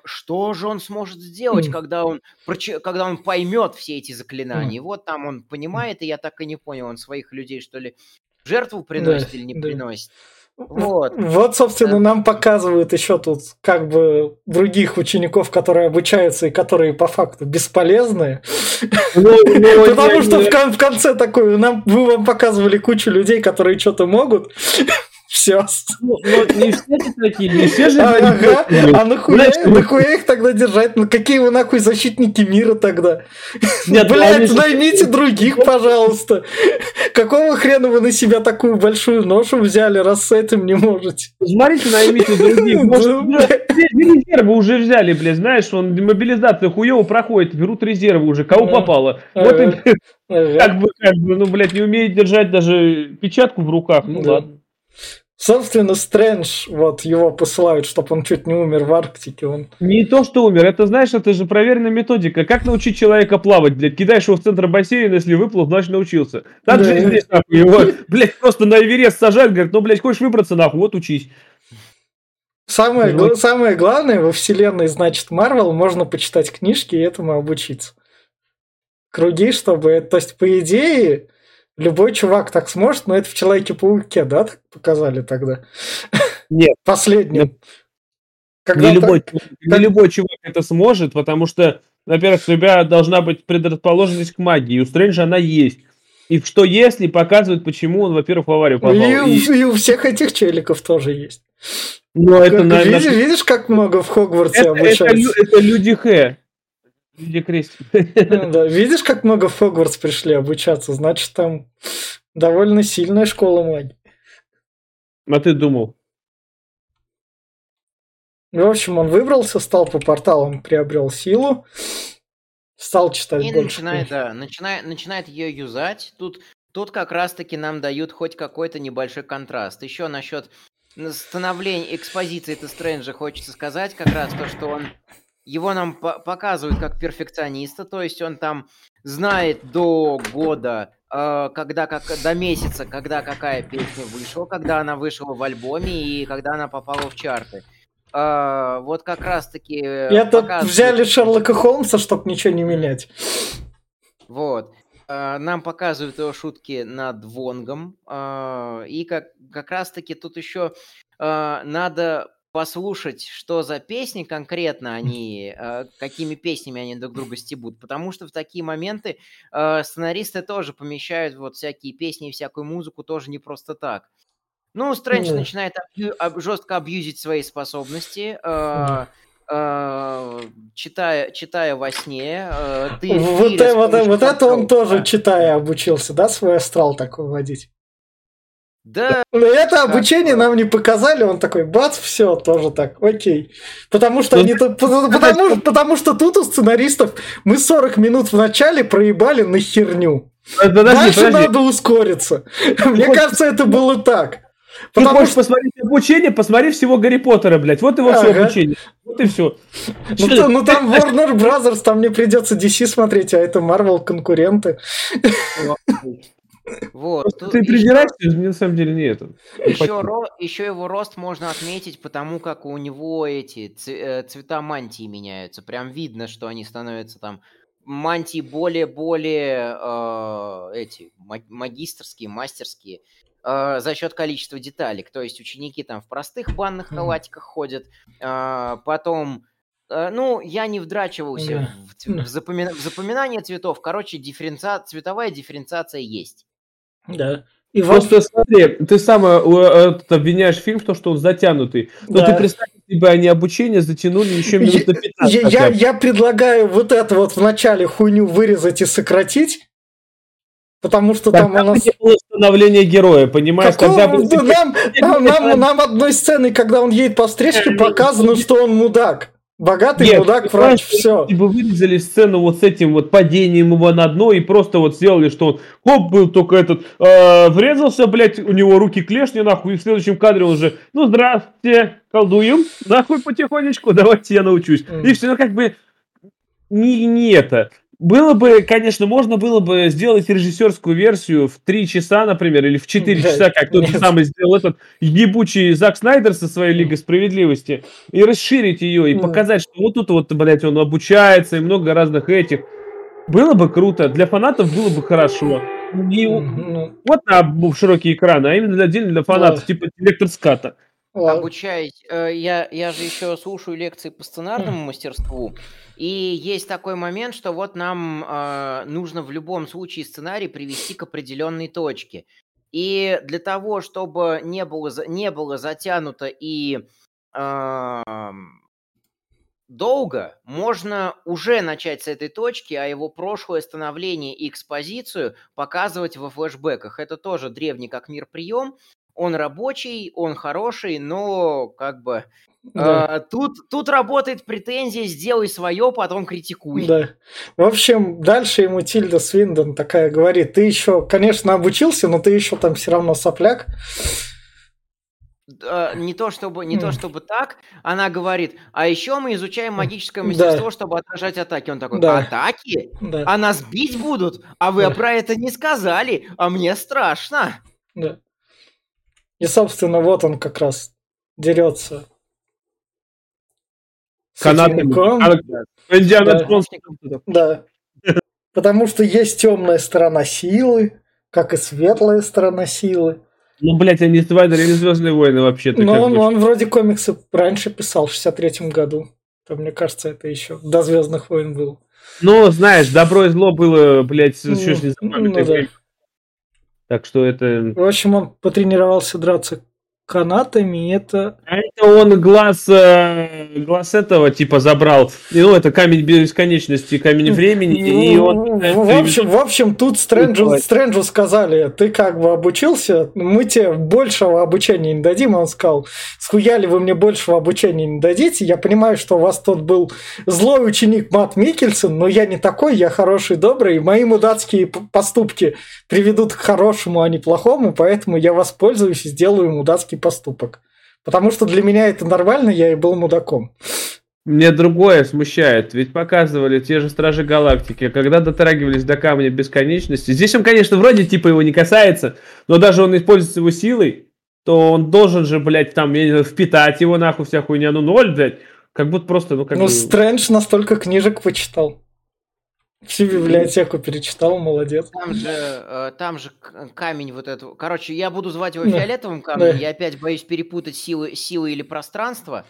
что же он сможет сделать, когда он когда он поймет все эти заклинания? И вот там он понимает, и я так и не понял, он своих людей что ли жертву приносит или не да. приносит? Вот. Вот, собственно, нам показывают еще тут как бы других учеников, которые обучаются и которые по факту бесполезные. Ну, ну, Потому что не- в, кон- в конце такой, нам, вы вам показывали кучу людей, которые что-то могут. Все. ну, ну, не все же такие, не все же... Ага. А нахуя, нахуя их тогда держать? Ну какие вы нахуй защитники мира тогда? Нет, ну, Блять, наймите других, пожалуйста. Какого хрена вы на себя такую большую ношу взяли, раз с этим не можете? Смотрите, наймите других. Ну, блядь, резервы уже взяли, блядь, знаешь, он мобилизация хуево проходит, берут резервы уже, кого попало. Вот и, как бы, как бы, ну, блядь, не умеет держать даже печатку в руках, ну ладно. Собственно, Стрэндж, вот его посылают, чтобы он чуть не умер в Арктике. Он... Не то, что умер, это, знаешь, это же проверенная методика. Как научить человека плавать, блядь? Кидаешь его в центр бассейна, если выплыл, значит научился. Так Да. же и здесь, нахуй, его, блядь, просто на Эверест сажают, говорят, ну, блядь, хочешь выбраться, нахуй, вот учись. Самое, Ну, гла- самое главное во вселенной, значит, Марвел, можно почитать книжки и этому обучиться. круги, чтобы... То есть, по идее, любой чувак так сможет, но это в Человеке-пауке, да, так показали тогда? Нет. Последнем. Когда не, любой, так... не любой чувак это сможет, потому что, во-первых, у тебя должна быть предрасположенность к магии. У Стрэнджа она есть. И что если показывают, почему он, во-первых, в аварию попал. И, и... и у всех этих челиков тоже есть. Но это, как, наверное... видишь, видишь, как много в Хогвартсе это, обучаются? Это, это люди Х. Люди Крести. Ну, да. Видишь, как много в Хогвартс пришли обучаться? Значит, там довольно сильная школа магии. А ты думал? Ну, в общем, он выбрался, стал по порталам, приобрел силу, стал читать и больше. начинает, да, начинает, начинает ее юзать. Тут, тут как раз-таки нам дают хоть какой-то небольшой контраст. Еще насчет становления экспозиции это Стрэнджа хочется сказать как раз то, что он его нам по показывают как перфекциониста, то есть он там знает до года, э, когда как до месяца, когда какая песня вышла, когда она вышла в альбоме и когда она попала в чарты. Uh, вот как раз-таки... Я тут взяли Шерлока Холмса, чтобы ничего не менять. Вот. Uh, нам показывают его шутки над Вонгом. Uh, и как, как раз-таки тут еще надо послушать, что за песни конкретно они, какими песнями они друг друга стебут. Потому что в такие моменты сценаристы тоже помещают вот всякие песни и всякую музыку тоже не просто так. Ну, Стрэндж mm. начинает абью- об- жестко абьюзить свои способности, э- э- читая, читая во сне. Э- ты, вот, ты вот, вот это он тоже, читая, обучился, да, свой астрал такой вводить? Да. Но это обучение нам не показали, он такой, бац, все, тоже так, окей. Потому что, они, потому, потому, потому что тут у сценаристов мы 40 минут в начале проебали на херню. Подожди, Дальше подожди. надо ускориться. Мне кажется, это было так. Потому Ты хочешь что... посмотреть обучение, посмотри всего Гарри Поттера, блядь. Вот его ага. все обучение. Вот и все. Ну, то, ну там Warner Brothers, там мне придется DC смотреть, а это Marvel конкуренты. Вот. Ты придираешься, на самом деле не это. Еще, ро, еще его рост можно отметить, потому как у него эти э, цвета мантии меняются. Прям видно, что они становятся там мантии более-более э, эти магистрские, мастерские. А, за счет количества деталек. То есть ученики там в простых банных халатиках ходят, э, потом э, ну, я не вдрачивался в, в, запоми... в запоминание цветов. Короче, дифференци... цветовая дифференциация есть. Да. И Просто вот... смотри, ты сам э, обвиняешь фильм в том, что он затянутый. Но да. ты представь, бы они обучение затянули еще минут на 15. Я, я, я предлагаю вот это вот в начале хуйню вырезать и сократить, Потому что там у нас... не было становления героя, понимаешь? Какого... Когда... Нам, нам, нам, нам одной сцены, когда он едет по встречке, показано, что он мудак. Богатый Нет, мудак, врач, все. Если бы вырезали сцену вот с этим вот падением его на дно и просто вот сделали, что он, хоп, был только этот, э, врезался, блядь, у него руки клешни, нахуй, и в следующем кадре он уже, ну, здравствуйте, колдуем, нахуй потихонечку, давайте я научусь. Mm. И все, ну, как бы, не, не это. Было бы, конечно, можно было бы сделать режиссерскую версию в 3 часа, например, или в 4 да, часа, как тот же самый сделал этот ебучий Зак Снайдер со своей Лигой Справедливости, и расширить ее, и показать, что вот тут вот, блядь, он обучается, и много разных этих. Было бы круто, для фанатов было бы хорошо. Не вот на широкий экран, а именно отдельно для фанатов, типа директор ската. Обучаюсь. Э, я, я же еще слушаю лекции по сценарному мастерству. И есть такой момент, что вот нам э, нужно в любом случае сценарий привести к определенной точке. И для того, чтобы не было, не было затянуто и э, долго, можно уже начать с этой точки, а его прошлое становление и экспозицию показывать во флешбеках. Это тоже древний как мир прием. Он рабочий, он хороший, но как бы да. А, тут, тут работает претензия «сделай свое, потом критикуй». Да. В общем, дальше ему Тильда Свиндон такая говорит, ты еще, конечно, обучился, но ты еще там все равно сопляк. не то чтобы не то чтобы так, она говорит, а еще мы изучаем магическое мастерство, да. чтобы отражать атаки. Он такой, да. атаки? Да. А нас бить будут? А вы да. про это не сказали? А мне страшно. Да. И, собственно, вот он как раз дерется Канатами. Индиана да. Да. Потому что есть темная сторона силы, как и светлая сторона силы. Ну, блядь, они Твайдер или Звездные войны вообще-то. Как он, он вроде комиксы раньше писал, в 63-м году. То, мне кажется, это еще до Звездных войн был. Ну, знаешь, добро и зло было, блядь, Ну, еще не ну запамятное да. Так что это... В общем, он потренировался драться канатами, это... А это он глаз, э, глаз этого типа забрал. И, ну, это камень бесконечности, камень времени, и он... Ну, в, общем, в общем, тут Стрэнджу. Стрэнджу сказали, ты как бы обучился, мы тебе большего обучения не дадим. Он сказал, схуяли вы мне большего обучения не дадите. Я понимаю, что у вас тут был злой ученик Мат Микельсон, но я не такой, я хороший, добрый. и Мои мудацкие поступки приведут к хорошему, а не плохому, поэтому я воспользуюсь и сделаю мудацкий поступок. Потому что для меня это нормально, я и был мудаком. Мне другое смущает, ведь показывали те же Стражи Галактики, когда дотрагивались до камня бесконечности. Здесь он, конечно, вроде типа его не касается, но даже он использует его силой, то он должен же, блядь, там, я не знаю, впитать его нахуй вся хуйня, ну ноль, блядь. Как будто просто, ну как Ну, бы... Стрэндж настолько книжек почитал. Всю библиотеку перечитал, молодец. Там же, э, там же камень вот этого. Короче, я буду звать его фиолетовым камнем. Я опять боюсь перепутать силы, силы или пространство.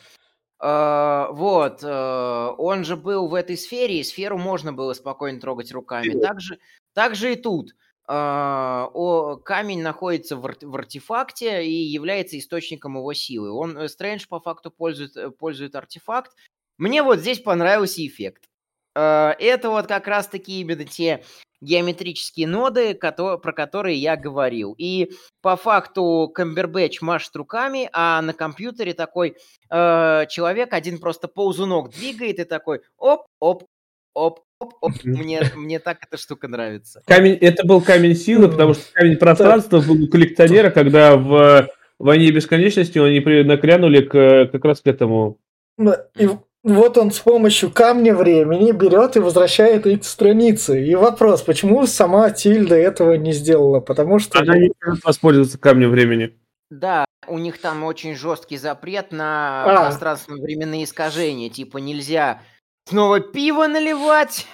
Э, вот, э, он же был в этой сфере, и сферу можно было спокойно трогать руками. Сферу. Так же, так же и тут. О, камень находится в, ар- в артефакте и является источником его силы. Он, Стрэндж по факту пользует, пользует артефакт. Мне вот здесь понравился эффект. Э, Это вот как раз-таки именно те геометрические ноды, про которые я говорил. И по факту Камбербэтч машет руками, а на компьютере такой э, человек один просто ползунок двигает и такой оп, оп, оп, оп, оп. Мне, мне так эта штука нравится. Камень, это был камень силы, Ну, потому что камень пространства был у коллекционера, когда в войне бесконечности они при- наклянули к, как раз к этому. Да, И вот он с помощью камня времени берет и возвращает эти страницы. И вопрос, почему сама Тильда этого не сделала? Потому что... Она не может воспользоваться камнем времени. Да, у них там очень жесткий запрет на А. пространственно-временные искажения. Типа нельзя снова пиво наливать,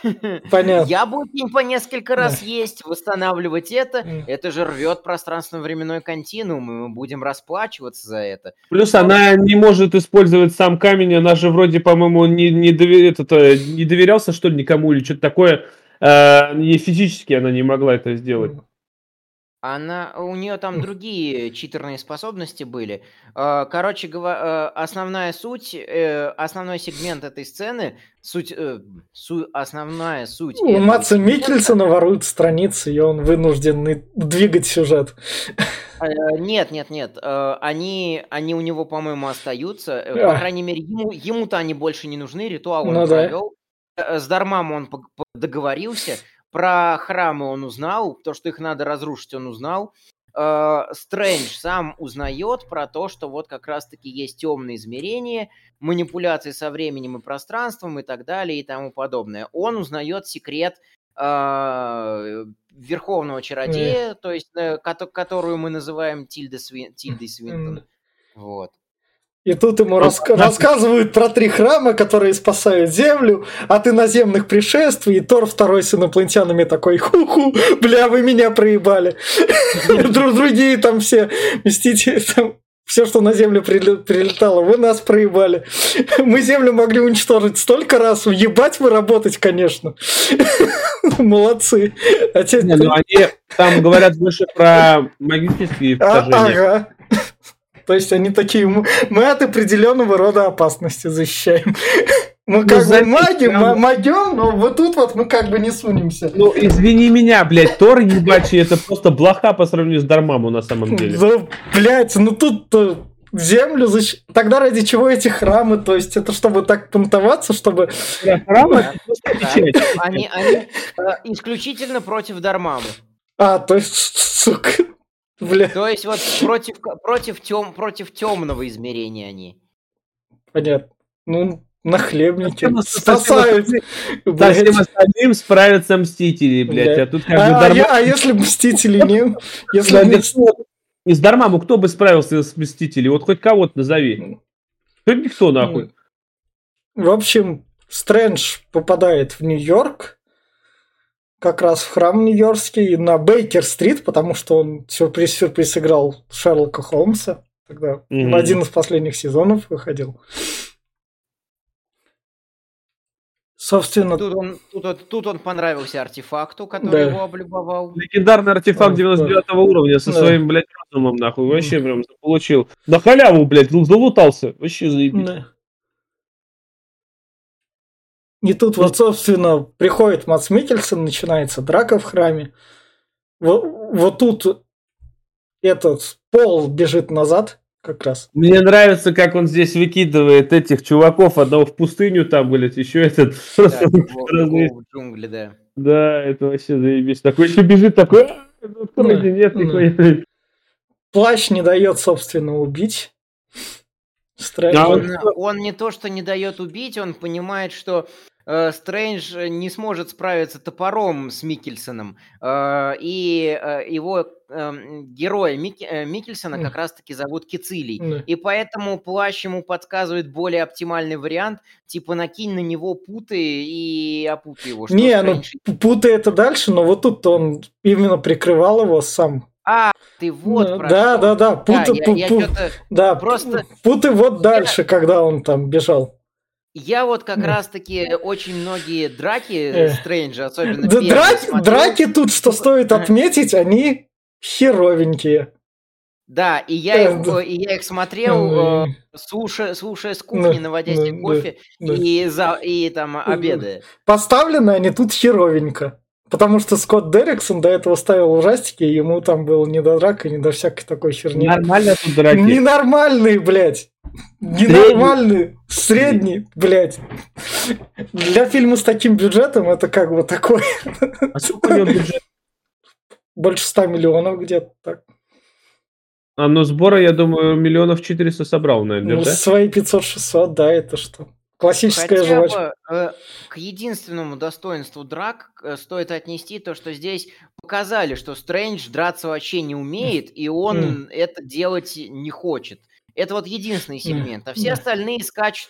Понятно. яблоки по несколько раз есть, восстанавливать это. М. Это же рвет пространственно-временной континуум, и мы будем расплачиваться за это. Плюс она не может использовать сам камень, она же вроде, по-моему, не, не, дове- этот, э, не доверялся, что ли, никому или что-то такое. Э, не физически она не могла это сделать. Она, у нее там другие читерные способности были. Э, Короче говоря, основная суть, э, основной сегмент этой сцены, суть, э, су- основная суть. У этого Матса сегмента- Микельсона воруют страницы, и он вынужден и- двигать сюжет. Э, Нет, нет, нет. э, Они, они у него, по-моему, остаются. Э, А. По крайней мере, ему, ему-то они больше не нужны. Ритуал он Ну да. провел. Э, С Дармам он пог- по- договорился. Про храмы он узнал. То, что их надо разрушить, он узнал. Э, Стрэндж сам узнает про то, что вот как раз-таки есть темные измерения, манипуляции со временем и пространством и так далее и тому подобное. Он узнает секрет э, Верховного Чародея, то есть, э, кото- которую мы называем Тильда Сви- Тильдой Свинтон. Вот. И тут ему она- рассказывают про три храма, которые спасают Землю от иноземных пришествий. И Тор второй с инопланетянами такой, ху-ху, бля, вы меня проебали. Друг- Другие там все мстители, там все, что на Землю приле- прилетало, вы нас проебали. Мы Землю могли уничтожить столько раз. Ебать вы работать, конечно. Молодцы. А те- Не, ну они там говорят больше про магические А, искажения. Ага. То есть они такие, «М- мы от определенного рода опасности защищаем. Мы как бы заметь, маги, ма- магем, но вот тут вот мы как бы не сунемся. Ну, извини меня, блядь, Тор ебачий, это просто блоха по сравнению с Дармаму на самом деле. Да, блядь, ну тут землю защищать. Тогда ради чего эти храмы? То есть это чтобы так понтоваться, чтобы... Да, это просто да. печать. Они, они э, исключительно против Дармамы. А, то есть, сука, бля, То есть вот против, против, тем, против темного измерения они. понятно. Ну, нахлебники Совсем- спасают. Со всем остальным справятся Мстители, блядь. А тут как бы А, а Дарма- я- а если Мстители не... Если Из Дармаму кто бы справился с Мстителей? Вот хоть кого-то назови. Хоть никто, нахуй. В общем, Стрэндж попадает в Нью-Йорк, как раз в храм Нью-Йоркский на Бейкер-стрит, потому что он сюрприз-сюрприз играл Шерлока Холмса. Тогда mm-hmm. в один из последних сезонов выходил. Собственно... Тут он, тут, тут он понравился артефакту, который да. его облюбовал. Легендарный артефакт 99 да. уровня со да. своим, блядь, разумом, нахуй. Вообще прям получил. На халяву, блядь, залутался. Вообще заебись. Да. И тут вот, собственно, приходит Мац Микельсон, начинается драка в храме. Вот, вот тут этот Пол бежит назад, как раз. Мне нравится, как он здесь выкидывает этих чуваков, одного в пустыню там, блядь, еще этот... Да, в джунгли, да. Да, это вообще заебись. Такой еще бежит, такой... «А, ну, нет, нихуя. Плащ не дает, собственно, убить. Странно. Он, он не то, что не дает убить, он понимает, что Стрэндж не сможет справиться топором с Микельсоном, э, и э, его эм, героя Микельсона как раз-таки зовут Кицилий. И поэтому плащ ему подсказывает более оптимальный вариант, типа накинь на него путы и опутай его. Не, Стрэндж... ну путы это дальше, но вот тут он именно прикрывал его сам. А, ты вот ну, Да, да, да, путы, да, пу, я, пу, я да, просто... путы вот дальше, когда он там бежал. Я вот как раз-таки очень многие драки Стрэнджа, особенно да, драки, смотрел. драки тут, что стоит отметить, они херовенькие. Да, и я их, да. и я их смотрел, э, слушая, слушая с кухни, да, наводясь да, кофе и, за, и там обеды. Поставлены они тут херовенько. Потому что Скотт Дерриксон до этого ставил ужастики, и ему там было не до драка, не до всякой такой херни. Нормально тут драки. Ненормальные, блядь. Ненормальный, средний, блядь. Для фильма с таким бюджетом это как бы такой. А сколько у него бюджет? Больше 100 миллионов где-то так. А, ну сбора, я думаю, миллионов 400 собрал, наверное, ну, да? свои 500-600, да, это что? Классическая Хотя жвачка. Бы, э, к единственному достоинству драк э, стоит отнести то, что здесь показали, что Стрэндж драться вообще не умеет, и он mm. это делать не хочет. Это вот единственный сегмент. А все остальные скачут,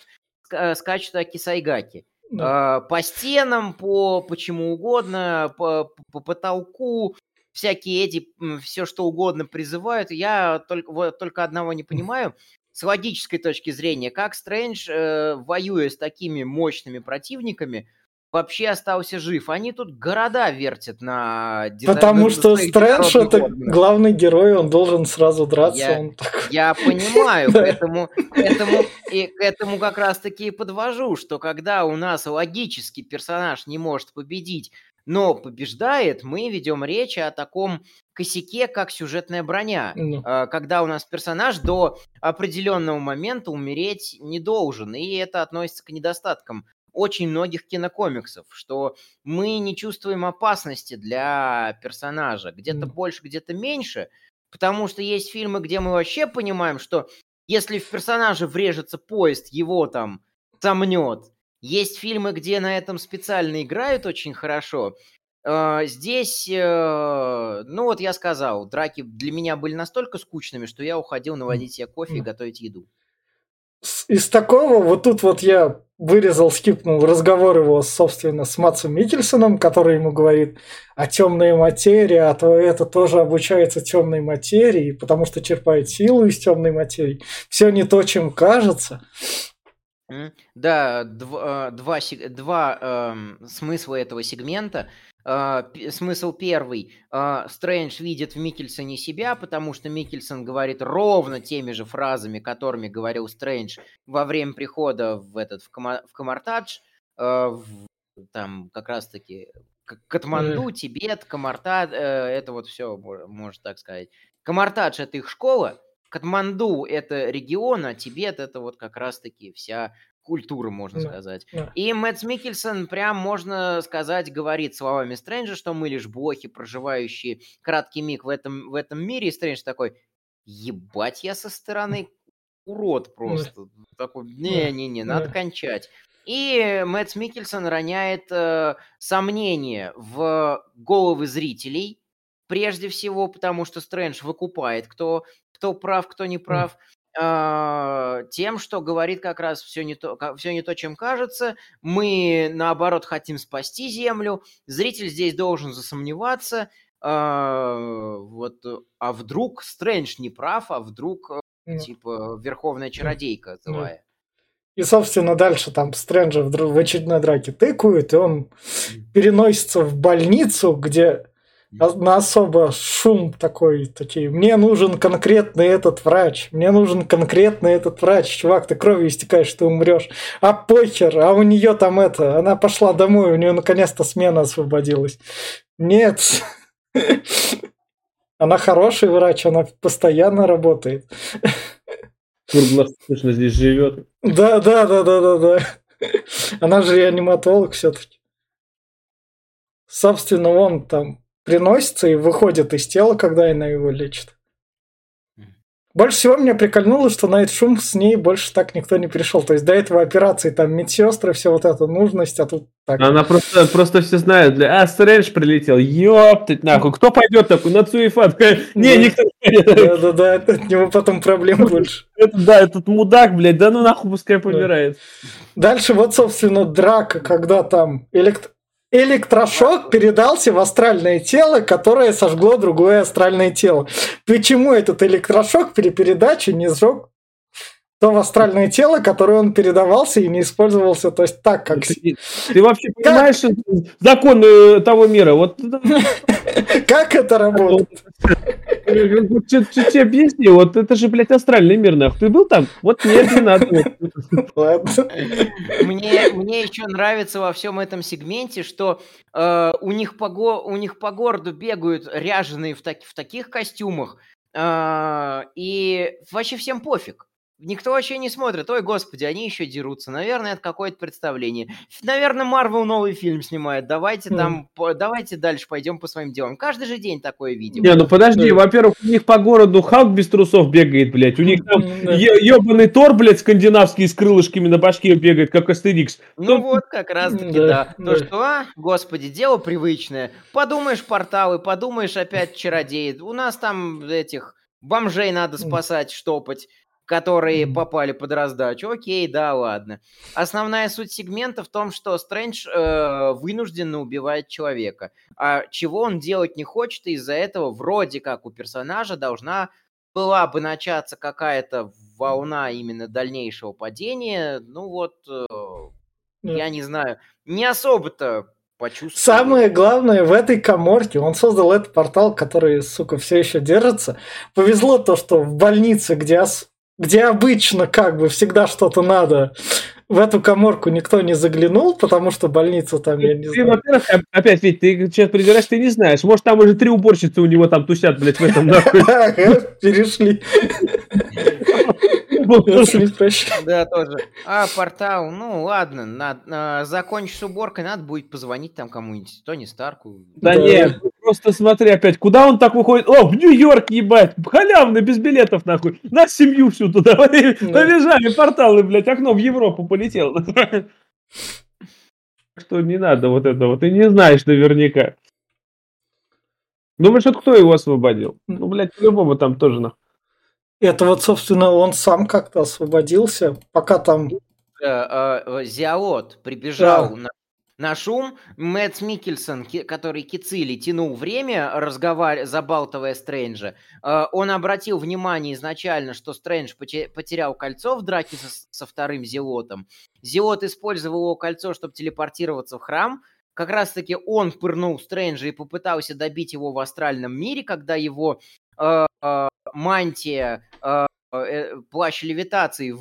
э, скачут Аки Сайгаки. Да. А, по стенам, по почему угодно, по, по потолку, всякие эти, все что угодно призывают. Я только, вот, только одного не понимаю. С логической точки зрения, как Стрэндж, э, воюя с такими мощными противниками, вообще остался жив. Они тут города вертят на... Потому что Стрэндж это главный герой, он должен сразу драться. Я, он я понимаю, поэтому, этому, и к этому как раз-таки и подвожу, что когда у нас логический персонаж не может победить, но побеждает, мы ведем речь о таком косяке, как сюжетная броня, mm. когда у нас персонаж до определенного момента умереть не должен, и это относится к недостаткам очень многих кинокомиксов, что мы не чувствуем опасности для персонажа, где-то mm. больше, где-то меньше, потому что есть фильмы, где мы вообще понимаем, что если в персонажа врежется поезд, его там сомнет. Есть фильмы, где на этом специально играют очень хорошо. А, здесь, э, ну вот я сказал, драки для меня были настолько скучными, что я уходил наводить себе кофе и готовить еду. Из такого, вот тут вот я вырезал, скипнул разговор его, собственно, с Матсом Микельсоном, который ему говорит о темной материи, а то это тоже обучается темной материи, потому что черпает силу из темной материи. Все не то, чем кажется. Да, два, э, два, два э, смысла этого сегмента. Э, смысл первый. Э, Стрэндж видит в Микельсоне себя, потому что Микельсон говорит ровно теми же фразами, которыми говорил Стрэндж во время прихода в этот в, Кома, в Камартадж. Э, в, там как раз-таки Катманду, Тибет, Камартадж, э, это вот все, можно так сказать. Камартадж это их школа, Катманду это регион, а Тибет это вот как раз-таки вся культура, можно да, сказать. Да. И Мэтт Микельсон прям, можно сказать, говорит словами Стрэнджа, что мы лишь блохи, проживающие краткий миг в этом, в этом мире. И Стрэндж такой, ебать, я со стороны урод просто. Да. Такой, не-не-не, надо да. кончать. И Мэтт Микельсон роняет э, сомнения в головы зрителей, прежде всего, потому что Стрэндж выкупает, кто, кто прав, кто не прав. э, тем, что говорит как раз все не то, все не то, чем кажется. Мы наоборот хотим спасти Землю. Зритель здесь должен засомневаться. Э, вот, а вдруг Стрэндж не прав, а вдруг э, типа Верховная Чародейка злая. И, собственно, дальше там Стрэнджа в, в очередной драке тыкают, и он переносится в больницу, где на особо шум такой, такие, мне нужен конкретный этот врач, мне нужен конкретный этот врач, чувак, ты кровью истекаешь, ты умрешь, а похер, а у нее там это, она пошла домой, у нее наконец-то смена освободилась. Нет, она хороший врач, она постоянно работает. Круглосуточно здесь живет. Да, да, да, да, да, да. Она же реаниматолог все-таки. Собственно, он там приносится и выходит из тела, когда она его лечит. Больше всего меня прикольнуло, что на этот шум с ней больше так никто не пришел. То есть до этого операции там медсестры, все вот это нужность, а тут так. Она просто, просто все знают, для... а, Стрэндж прилетел, ёптать нахуй, кто пойдет такой на Цуефат? Не, никто не Да-да-да, от него потом проблем больше. Да, этот мудак, блядь, да ну нахуй пускай помирает. Дальше вот, собственно, драка, когда там элект... Электрошок передался в астральное тело, которое сожгло другое астральное тело. Почему этот электрошок при передаче не сжег то в астральное тело, которое он передавался и не использовался, то есть так, как... Ты, ты вообще понимаешь как... законы того мира? Вот... Как это работает? Тебе объясни, вот это же, блядь, астральный мир, нахуй. Ты был там? Вот нет, не надо. Ладно. Мне, мне еще нравится во всем этом сегменте, что э, у, них по го, у них по городу бегают ряженые в, так, в таких костюмах, э, и вообще всем пофиг. Никто вообще не смотрит. Ой, господи, они еще дерутся. Наверное, это какое-то представление. Наверное, Марвел новый фильм снимает. Давайте mm. там, по, давайте дальше пойдем по своим делам. Каждый же день такое видим. Не, ну подожди, mm. во-первых, у них по городу Халк без трусов бегает, блядь. У них там mm. ебаный Тор, блядь, скандинавский с крылышками на башке бегает, как Астерикс. Ну То... вот, как раз таки, да. да. То, что, а, господи, дело привычное. Подумаешь, порталы, подумаешь, опять чародеи. У нас там этих бомжей надо спасать, штопать которые попали под раздачу. Окей, да, ладно. Основная суть сегмента в том, что Стрэндж э, вынужденно убивает человека, а чего он делать не хочет, и из-за этого вроде как у персонажа должна была бы начаться какая-то волна именно дальнейшего падения. Ну вот, э, я не знаю, не особо-то почувствовал. Самое главное в этой коморке, он создал этот портал, который, сука, все еще держится. Повезло то, что в больнице, где где обычно как бы всегда что-то надо, в эту коморку никто не заглянул, потому что больница там, я не ты, знаю. Во-первых, опять, ведь ты сейчас придираешь, ты не знаешь. Может, там уже три уборщицы у него там тусят, блядь, в этом нахуй. Перешли. Да, тоже. А, портал, ну ладно, надо, закончишь с уборкой, надо будет позвонить там кому-нибудь, Тони Старку. Да нет, просто смотри опять, куда он так выходит? О, в Нью-Йорк, ебать, халявно, без билетов, нахуй. На семью всю туда, побежали порталы, блядь, окно в Европу полетело. Что не надо вот этого, ты не знаешь наверняка. Думаешь, вот кто его освободил? Ну, блядь, по-любому там тоже нахуй. Это вот, собственно, он сам как-то освободился, пока там... Э, э, Зиаот прибежал да. на, на шум. Мэтт Микельсон, который Кицили тянул время, разговаривая, забалтывая Стрэнджа, э, он обратил внимание изначально, что Стрэндж потерял кольцо в драке со, со вторым Зиотом. Зиот использовал его кольцо, чтобы телепортироваться в храм. Как раз-таки он пырнул Стрэнджа и попытался добить его в астральном мире, когда его э, э, мантия, э, э, плащ левитации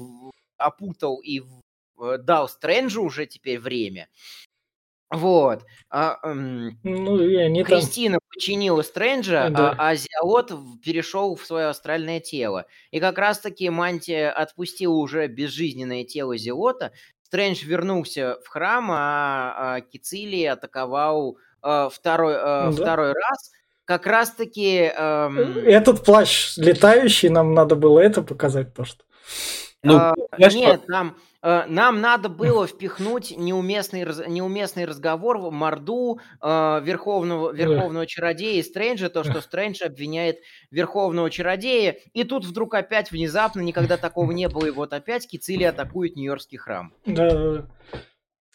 опутал и э, дал Стрэнджу уже теперь время. Вот. А, эм, ну, и они Кристина там... починила Стрэнджа, да. а, а Зиалот перешел в свое астральное тело. И как раз-таки мантия отпустила уже безжизненное тело Зиота. Стрэндж вернулся в храм, а, а Кицилий атаковал а, второй, а, да. второй раз как раз-таки... Эм... Этот плащ летающий, нам надо было это показать, то что... Ну, А, нет, нам, э, нам надо было впихнуть неуместный, раз- неуместный разговор в морду э, верховного, верховного чародея и Стрэнджа, то, что Стрэндж обвиняет верховного чародея, и тут вдруг опять внезапно, никогда такого не было, и вот опять Кицили атакует Нью-Йоркский храм. Да.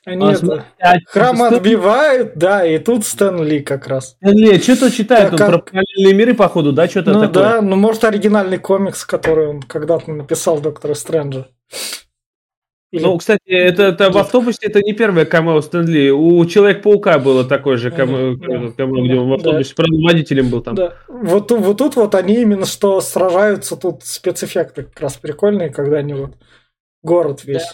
Они А, это, смотри, а храм Стэн- отбивают, да, и тут Стэн Ли как раз. Стэнли, что-то читает он Так, про как- параллельные миры, походу, да, что-то Ну такое. да, ну может оригинальный комикс, который он когда-то написал Доктора Стрэнджа. Или- Ну, кстати, это, это в автобусе это не первое камео Стэнли. У Человек-паука было такое же камео, Да, да, камео, где он в да. автобусе, правда, водителем был там. Да. Вот, вот тут вот они именно что сражаются, тут спецэффекты как раз прикольные, когда они вот город весь.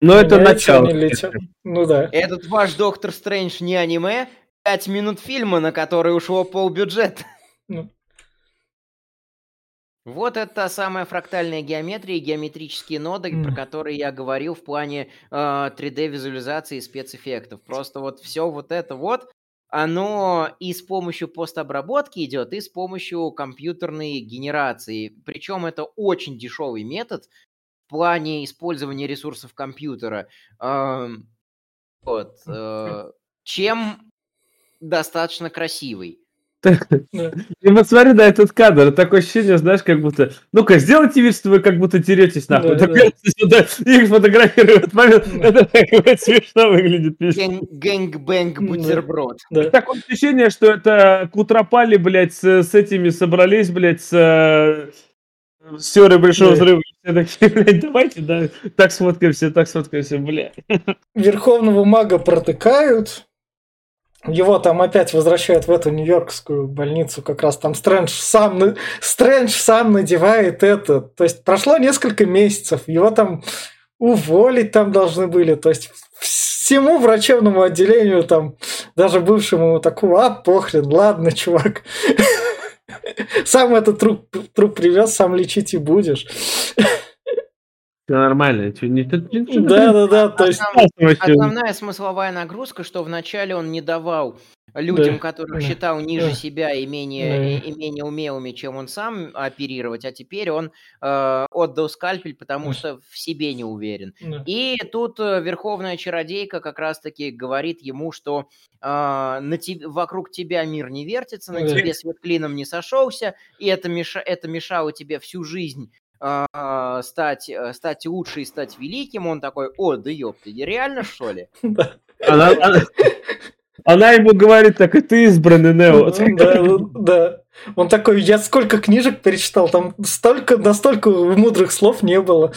Но это начало. летят. Ну да. Этот ваш Доктор Стрэндж не аниме, 5 минут фильма, на который ушло полбюджета. Ну. Вот это самая фрактальная геометрия и геометрические ноды, М. про которые я говорил в плане э, 3D-визуализации и спецэффектов. Просто вот все вот это вот, оно и с помощью постобработки идет, и с помощью компьютерной генерации. Причем это очень дешевый метод в плане использования ресурсов компьютера. Эм, Вот. э, Чем достаточно красивый. И вот смотри на этот кадр, такое ощущение, знаешь, как будто... Ну-ка, сделайте вид, что вы как будто теретесь нахуй. Да, Так да. сюда их фотографируют момент. Это так смешно выглядит. Гэнг-бэнг бутерброд. Такое ощущение, что это Кутропали, блядь, с, с этими собрались, блядь, с, э, с теорией большого взрыва. Все такие, блядь, давайте, да, так сфоткаемся, так сфоткаемся, блядь. Верховного мага протыкают. Его там опять возвращают в эту нью-йоркскую больницу, как раз там Стрэндж сам, Стрэндж сам надевает это. То есть прошло несколько месяцев, его там уволить там должны были. То есть всему врачебному отделению там, даже бывшему такому, а похрен, ладно, чувак. Сам этот труп, труп привез, сам лечить и будешь. Все нормально. Да, да, да. То есть. Основная смысловая нагрузка, что вначале он не давал людям, Да, которых да, считал ниже да. себя и менее, Да. и, менее умелыми, чем он сам оперировать, а теперь он э, отдал скальпель, потому Да. что в себе не уверен. да. И тут э, верховная чародейка как раз-таки говорит ему, что а, на те- вокруг тебя мир не вертится, на Да. тебе свет клином не сошелся, и это, меша- это мешало тебе всю жизнь а, стать, э, стать лучше и стать великим. Он такой, о, да ёпты, реально что ли? Она, она- она ему говорит, так и ты избранный Нео. Да, да. Он такой, я сколько книжек перечитал, там столько, настолько мудрых слов не было.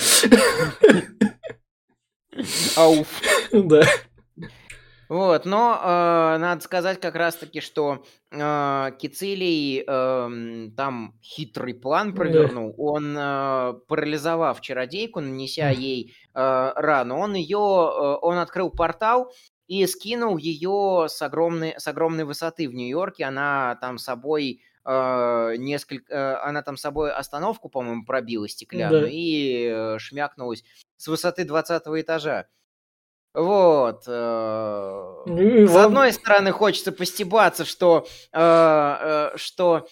Ауф. Да. Вот, но э, надо сказать как раз-таки, что э, Кицилий эм, там хитрый план провернул. Он, э, парализовав чародейку, нанеся ей э, рану, он ее, э, он открыл портал и скинул ее с огромной, с огромной высоты в Нью-Йорке. Она там собой э, несколько, э, она там собой остановку, по-моему, пробила стеклянную Да. и э, шмякнулась с высоты 20 этажа. Вот. э, И С одной стороны, хочется постебаться, что, э, э, что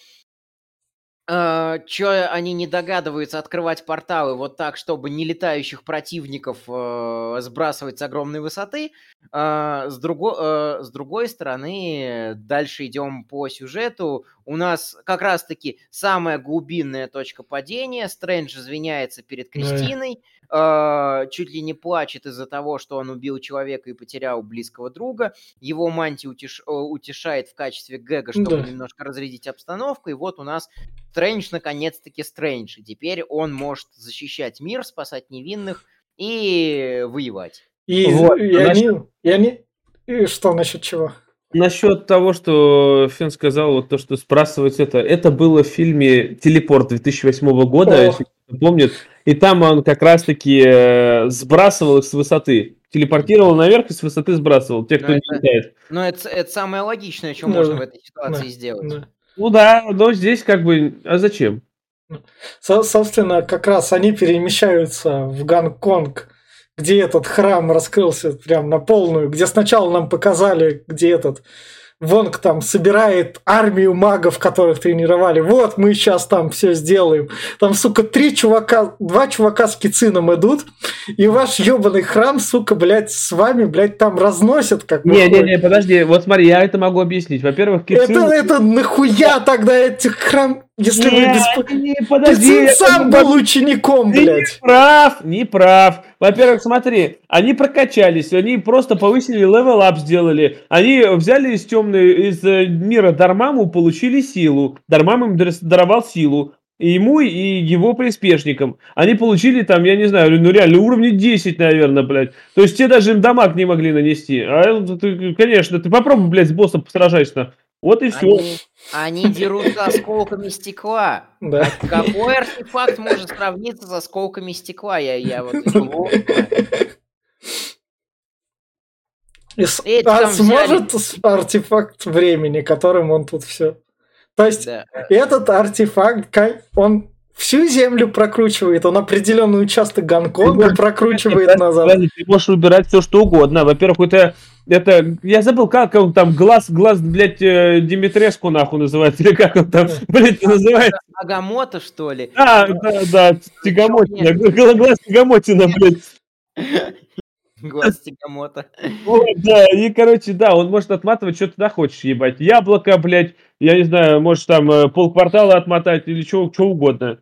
что они не догадываются открывать порталы вот так, чтобы не летающих противников э, сбрасывать с огромной высоты. А, с, друго- э, с другой стороны, дальше идем по сюжету. У нас как раз-таки самая глубинная точка падения. Стрэндж извиняется перед Да. Кристиной, э, чуть ли не плачет из-за того, что он убил человека и потерял близкого друга. Его мантия утеш- э, утешает в качестве гэга, чтобы Да. немножко разрядить обстановку. И вот у нас Стрэндж наконец-таки Стрэндж. И теперь он может защищать мир, спасать невинных и воевать. И, Вот, и а они, и они... И что насчет чего? Насчет того, что Фен сказал, вот то, что сбрасывать это, это было в фильме «Телепорт» 2008 года, О. если кто помнит, и там он как раз-таки э, сбрасывал их с высоты, телепортировал наверх и с высоты сбрасывал, те, кто Ну, не это- летает. Но это, это самое логичное, что Да, можно в этой ситуации да, сделать. Да. Ну да, но здесь как бы, а зачем? Со- собственно, как раз они перемещаются в Гонконг, где этот храм раскрылся прям на полную, где сначала нам показали, где этот Вонг там собирает армию магов, которых тренировали. Вот, мы сейчас там все сделаем. Там, сука, три чувака, два чувака с Кицилием идут, и ваш ебаный храм, сука, блядь, с вами, блядь, там разносят, как Не-не-не, подожди, вот смотри, я это могу объяснить. Во-первых, Кицилий... Это, это нахуя тогда этих храм... Если не, вы бесп... не, подожди, Ты сам был учеником, ты блядь. Не прав, не прав. Во-первых, смотри, они прокачались, они просто повысили level up сделали. Они взяли из темной, из э, мира Дормамму, получили силу. Дормамму им даровал силу. И ему, и его приспешникам. Они получили там, я не знаю, ну реально уровни 10, наверное, блядь. То есть те даже им damage не могли нанести. А ты, конечно, ты попробуй, блядь, с боссом сражайся. Вот и все. Они, они дерутся осколками стекла. Да. А какой артефакт может сравниться с осколками стекла? Я, я вот И с- а сможет артефакт времени, которым он тут все. То есть Да. этот артефакт, он всю землю прокручивает, он определенный участок Гонконга Ты прокручивает Правильно, назад. Ты можешь выбирать все, что угодно. Во-первых, это, это, я забыл, как он там, глаз, глаз, блядь, э, Димитреску, нахуй, называется, или как он там, блядь, называется. Агамото, что ли? А, да, да, Тягомотина, гла- глаз Тягомотина, блядь. Глаз Тигамото. Вот, да, и, короче, да, он может отматывать, что туда хочешь, ебать. Яблоко, блядь, я не знаю, можешь там э, полквартала отмотать или что угодно.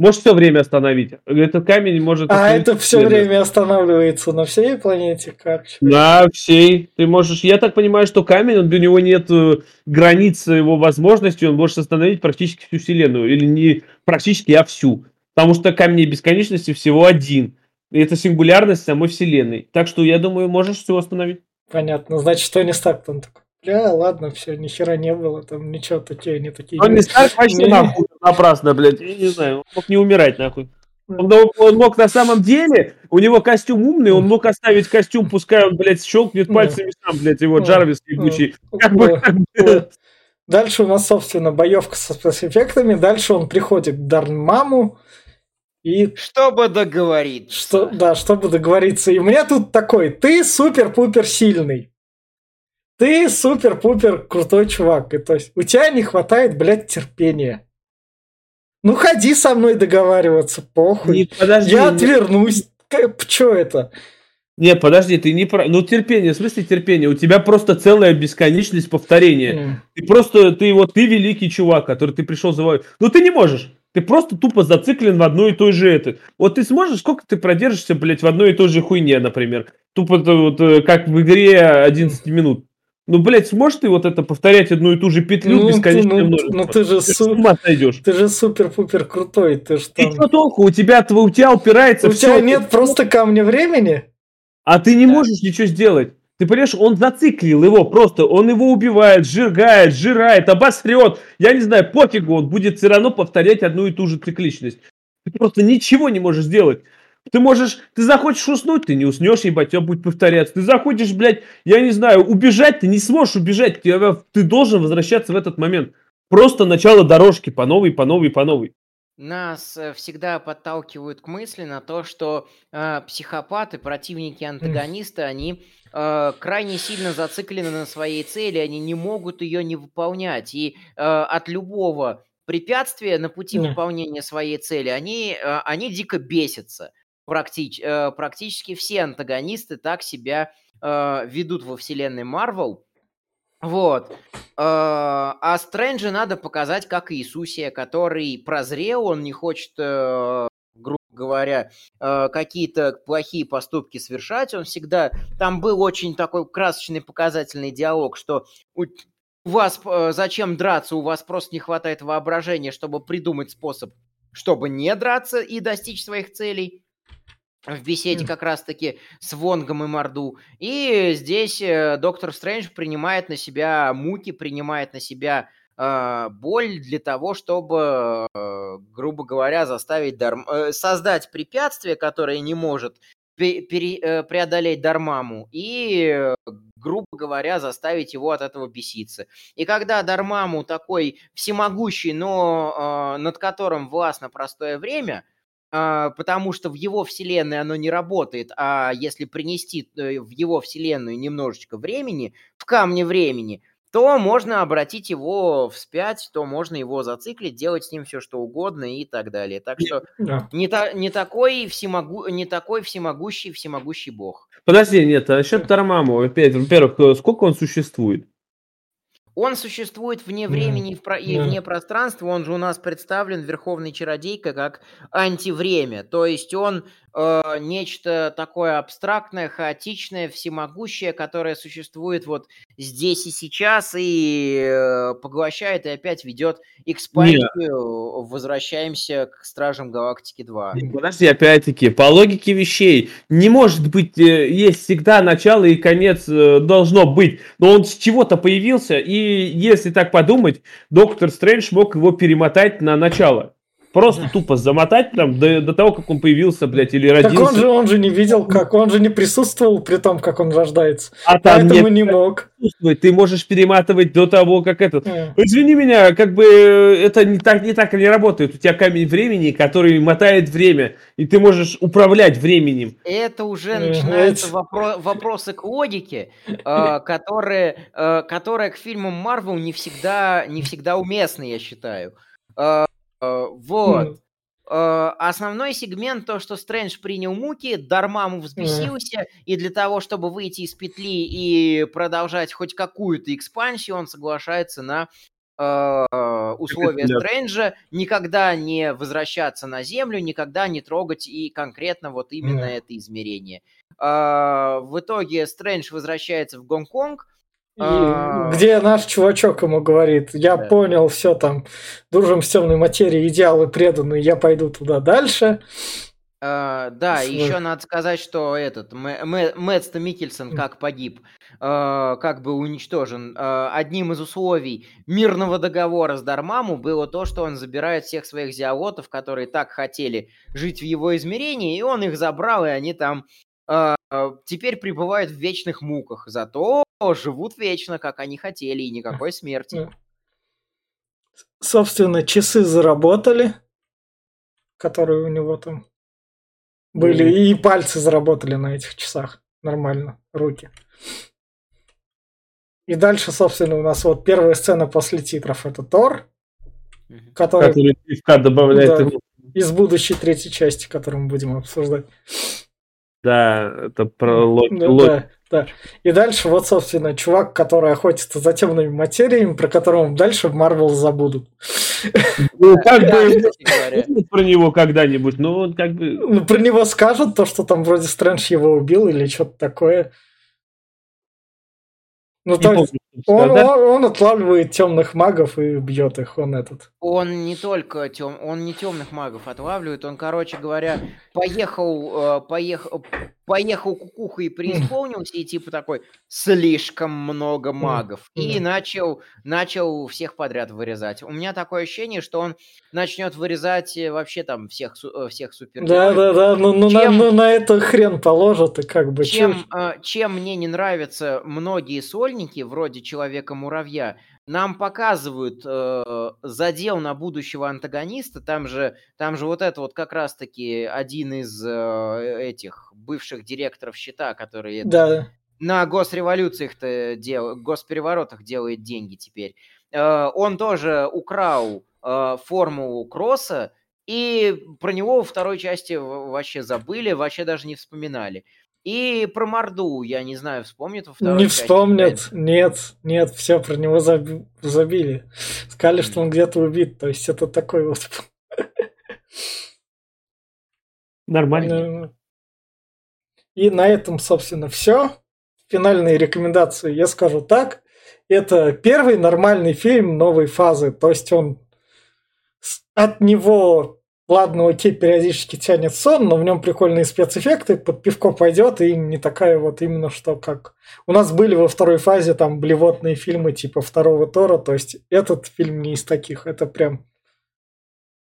Можешь все время остановить. Этот камень может... А это все время. останавливается на всей планете, как? На всей. Ты можешь... Я так понимаю, что камень, он, для него нет э, границ его возможностей, он может остановить практически всю Вселенную. Или не практически, а всю. Потому что камней бесконечности всего один. И это сингулярность самой Вселенной. Так что, я думаю, можешь все остановить. Понятно. Значит, Тони Старк там такой. Бля, ладно, все, ни хера не было, там ничего такие, они такие. Он не Старк вообще Не. нахуй напрасно, блядь. Я не знаю, он мог не умирать нахуй. Он, мог- он мог на самом деле, у него костюм умный, он мог оставить костюм, пускай он, блядь, щелкнет пальцами сам, блядь, его. Джарвис ебучий. Как бы. Дальше у нас, собственно, боевка со спецэффектами. Дальше он приходит к Дарнмаму. И Чтобы договориться. что, да, чтобы договориться. И у меня тут такой, ты супер-пупер сильный. Ты супер-пупер крутой чувак. И то есть у тебя не хватает, блядь, терпения. Ну ходи со мной договариваться, похуй. Не, подожди, Я не- отвернусь. Че это? Не, подожди, ты не прав. Ну, терпение, в смысле терпение? У тебя просто целая бесконечность повторения. М. Ты просто, ты вот, ты великий чувак, который ты пришел завоевать. Ну, ты не можешь. Ты просто тупо зациклен в одной и той же это. Вот ты сможешь, сколько ты продержишься, блядь, в одной и той же хуйне, например. Тупо вот, э, как в игре 11 минут. Ну, блядь, сможешь ты вот это повторять одну и ту же петлю Ну, ты- бесконечное ну, множество? ну, ты же Ты су-. Ты же супер-пупер крутой, ты ж И там... что толку? У тебя, у тебя упирается У всё. тебя нет просто камня времени? А ты не Да. можешь ничего сделать. Ты понимаешь, он зациклил его просто, он его убивает, сжигает, жирает, обосрет. Я не знаю, пофигу, он будет все равно повторять одну и ту же цикличность. Ты просто ничего не можешь сделать. Ты можешь, ты захочешь уснуть, ты не уснешь, ебать, тебя будет повторяться. Ты захочешь, блядь, я не знаю, убежать, ты не сможешь убежать. Тебя- ты должен возвращаться в этот момент. Просто начало дорожки по новой, по новой, по новой. Нас э, всегда подталкивают к мысли на то, что э, психопаты, противники, антагонисты, они э, крайне сильно зациклены на своей цели, они не могут ее не выполнять. И э, от любого препятствия на пути выполнения своей цели они, э, они дико бесятся. Практич- э, практически все антагонисты так себя э, ведут во вселенной Марвел. Вот. Э, А Стрэнджа надо показать как Иисусия, который прозрел, он не хочет, э, грубо говоря, какие-то плохие поступки совершать. Он всегда... Там был очень такой красочный показательный диалог, что у вас зачем драться, у вас просто не хватает воображения, чтобы придумать способ, чтобы не драться и достичь своих целей в беседе как раз-таки с Вонгом и Морду. И здесь э, Доктор Стрэндж принимает на себя муки, принимает на себя э, боль для того, чтобы, э, грубо говоря, заставить Дарм... э, создать препятствие, которое не может пе- пере- э, преодолеть Дармаму, и, грубо говоря, заставить его от этого беситься. И когда Дармаму такой всемогущий, но э, над которым властно простое время, а, потому что в его вселенной оно не работает, а если принести э, в его вселенную немножечко времени, в камне времени, то можно обратить его вспять, то можно его зациклить, делать с ним все что угодно и так далее. Так что Да. не, та, не, такой, всемогу, не такой всемогущий, всемогущий бог. Подожди, нет, а насчет опять, во-первых, сколько он существует? Он существует вне времени про- и вне пространства. Он же у нас представлен Верховный Чародейка как антивремя. То есть он э, нечто такое абстрактное, хаотичное, всемогущее, которое существует вот здесь и сейчас и э, поглощает и опять ведет экспансию. Возвращаемся к Стражам Галактики 2. Подожди, опять-таки, по логике вещей, не может быть, э, есть всегда начало и конец э, должно быть, но он с чего-то появился, и если так подумать, Доктор Стрэндж мог его перемотать на начало. Просто тупо замотать прям до, до того, как он появился, блядь, или Так родился. он же, он же не видел, как он же не присутствовал при том, как он рождается. а там Поэтому нет не мог. присутствовать. Ты можешь перематывать до того, как этот. Э, Извини меня, как бы э, это не так, не так не работает. У тебя камень времени, который мотает время, и ты можешь управлять временем. Это уже Мгм. начинаются вопро- вопросы к логике, э, которые, э, которые к фильмам Марвел не всегда, не всегда уместны, я считаю. Э, вот. м, Э, Основной сегмент то, что Стрэндж принял муки, Дармаму взбесился, и для того, чтобы выйти из петли и продолжать хоть какую-то экспансию, он соглашается на э, условия. Стрэнджа никогда не возвращаться на Землю, никогда не трогать и конкретно вот именно Да. это измерение. Э, В итоге Стрэндж возвращается в Гонконг, и А. Где наш чувачок ему говорит, я Да. понял, все там, дружим с темной материей, идеалы преданы, я пойду туда дальше. Э, да, Свой. еще надо сказать, что этот Мэ- Мэ- Мэтт Микельсон как погиб, э, как бы уничтожен. Одним из условий мирного договора с Дармаму было то, что он забирает всех своих зиолотов, которые так хотели жить в его измерении, и он их забрал, и они там теперь пребывают в вечных муках. Зато живут вечно, как они хотели, и никакой смерти. Да. Собственно, часы заработали, которые у него там были, Мгм. и пальцы заработали на этих часах. Нормально, руки. И дальше, собственно, у нас вот первая сцена после титров. Это Тор, который Который добавляет. Да. ему. из будущей третьей части, которую мы будем обсуждать. Да, это про Локи. Да, да, да. И дальше вот, собственно, чувак, который охотится за темными материями, про которого дальше в Марвел забудут. Ну, как бы про него когда-нибудь, но он как бы... Ну, про него скажут то, что там вроде Стрэндж его убил или что-то такое. Ну, что он, он, он отлавливает темных магов и бьет их, он этот. Он не только тем, он не темных магов отлавливает, он, короче говоря, поехал, э, поехал, поехал кукуха и преисполнился, и типа такой, слишком много магов. И начал, начал всех подряд вырезать. У меня такое ощущение, что он начнет вырезать э, вообще там всех, э, всех Да, супергероев. да, да, ну, ну, на, Чем- ну, на это хрен положат, и как бы... Чем, чем мне не нравятся многие сольники, вроде Человека-муравья, нам показывают э, задел на будущего антагониста, там же, там же вот это вот как раз-таки один из э, этих бывших директоров счета, который Да, на госреволюциях-то дел, госпереворотах делает деньги теперь. Э, он тоже украл э, формулу Кросса, и про него во второй части вообще забыли, вообще даже не вспоминали. И про Морду, я не знаю, вспомнит во второй не части. вспомнят, нет, нет, все про него заби- забили. Сказали, что он где-то убит, то есть это такой вот... Нормально. Ну, И на этом, собственно, все. Финальные рекомендации я скажу так. Это первый нормальный фильм новой фазы. То есть он от него, ладно, окей, периодически тянет сон, но в нем прикольные спецэффекты, под пивко пойдет, и не такая вот именно что как... У нас были во второй фазе там блевотные фильмы типа второго Тора, то есть этот фильм не из таких, это прям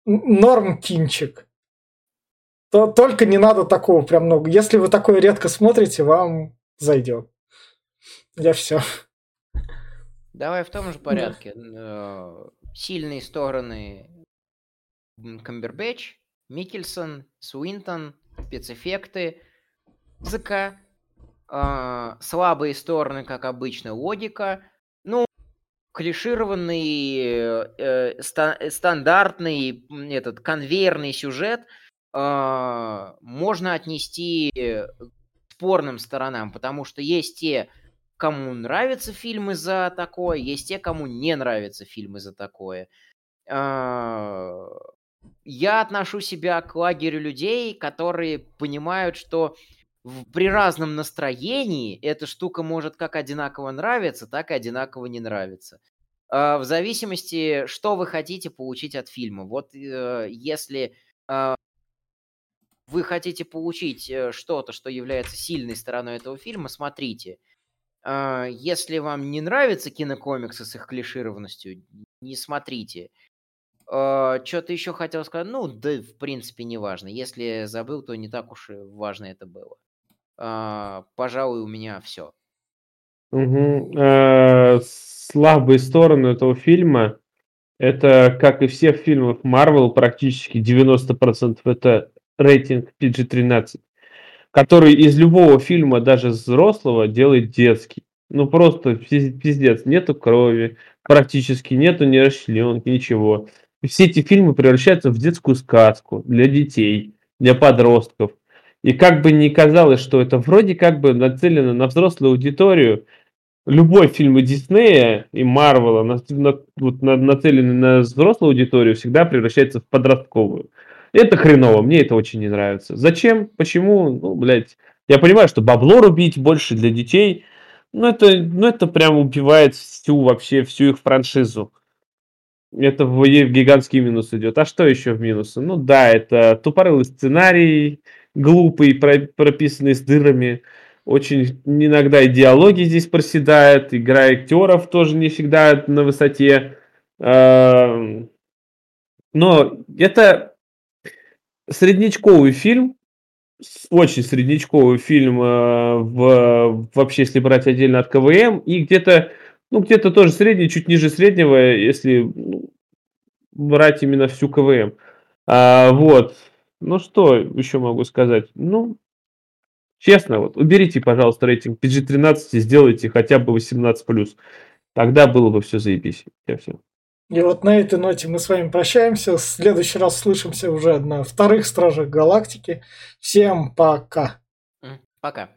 норм кинчик. То, только не надо такого прям много. Если вы такое редко смотрите, вам зайдет. Я все. Давай в том же порядке. Э, Сильные стороны Камбербэтч, Микельсон, Суинтон, спецэффекты, музыка, э, слабые стороны, как обычно, логика, ну, клишированный, э, ста- стандартный этот конвейерный сюжет э, можно отнести к спорным сторонам, потому что есть те, кому нравятся фильмы за такое, есть те, кому не нравятся фильмы за такое. А, я отношу себя к лагерю людей, которые понимают, что при разном настроении эта штука может как одинаково нравиться, так и одинаково не нравиться. А, в зависимости, что вы хотите получить от фильма. Вот э, если а, вы хотите получить э, что-то, что является сильной стороной этого фильма, смотрите. Если вам не нравятся кинокомиксы с их клишированностью, не смотрите. А, Что-то еще хотел сказать. Ну, да, в принципе, не важно. Если забыл, то не так уж и важно это было. А, пожалуй, у меня все. Угу. Э, слабые стороны этого фильма это, как и всех фильмов Marvel, практически 90% это рейтинг PG-13, который из любого фильма, даже взрослого, делает детский. Ну, просто пиздец. Нету крови, практически нету ни расчленки, ничего все эти фильмы превращаются в детскую сказку для детей, для подростков. И как бы ни казалось, что это вроде как бы нацелено на взрослую аудиторию, любой фильм Диснея и Марвела, на, на, вот, на, нацеленный на взрослую аудиторию, всегда превращается в подростковую. Это хреново, мне это очень не нравится. Зачем? Почему? Ну, блядь, я понимаю, что бабло рубить больше для детей, но это, ну, это прям убивает всю вообще, всю их франшизу. Это в гигантский минус идет. А что еще в минусы? Ну да, это тупорылый сценарий, глупый, прописанный с дырами. Очень иногда идеология здесь проседает, игра актеров тоже не всегда на высоте. Но это среднячковый фильм, очень среднячковый фильм э, в, вообще, если брать отдельно от КВМ, и где-то ну, где-то тоже средний, чуть ниже среднего, если ну, брать именно всю КВМ. А, вот. Ну, что еще могу сказать? Ну, честно, вот, уберите, пожалуйста, рейтинг PG-13 и сделайте хотя бы 18+. Тогда было бы все заебись. Я все. И вот на этой ноте мы с вами прощаемся. В следующий раз слышимся уже на вторых Стражах Галактики. Всем пока. Пока.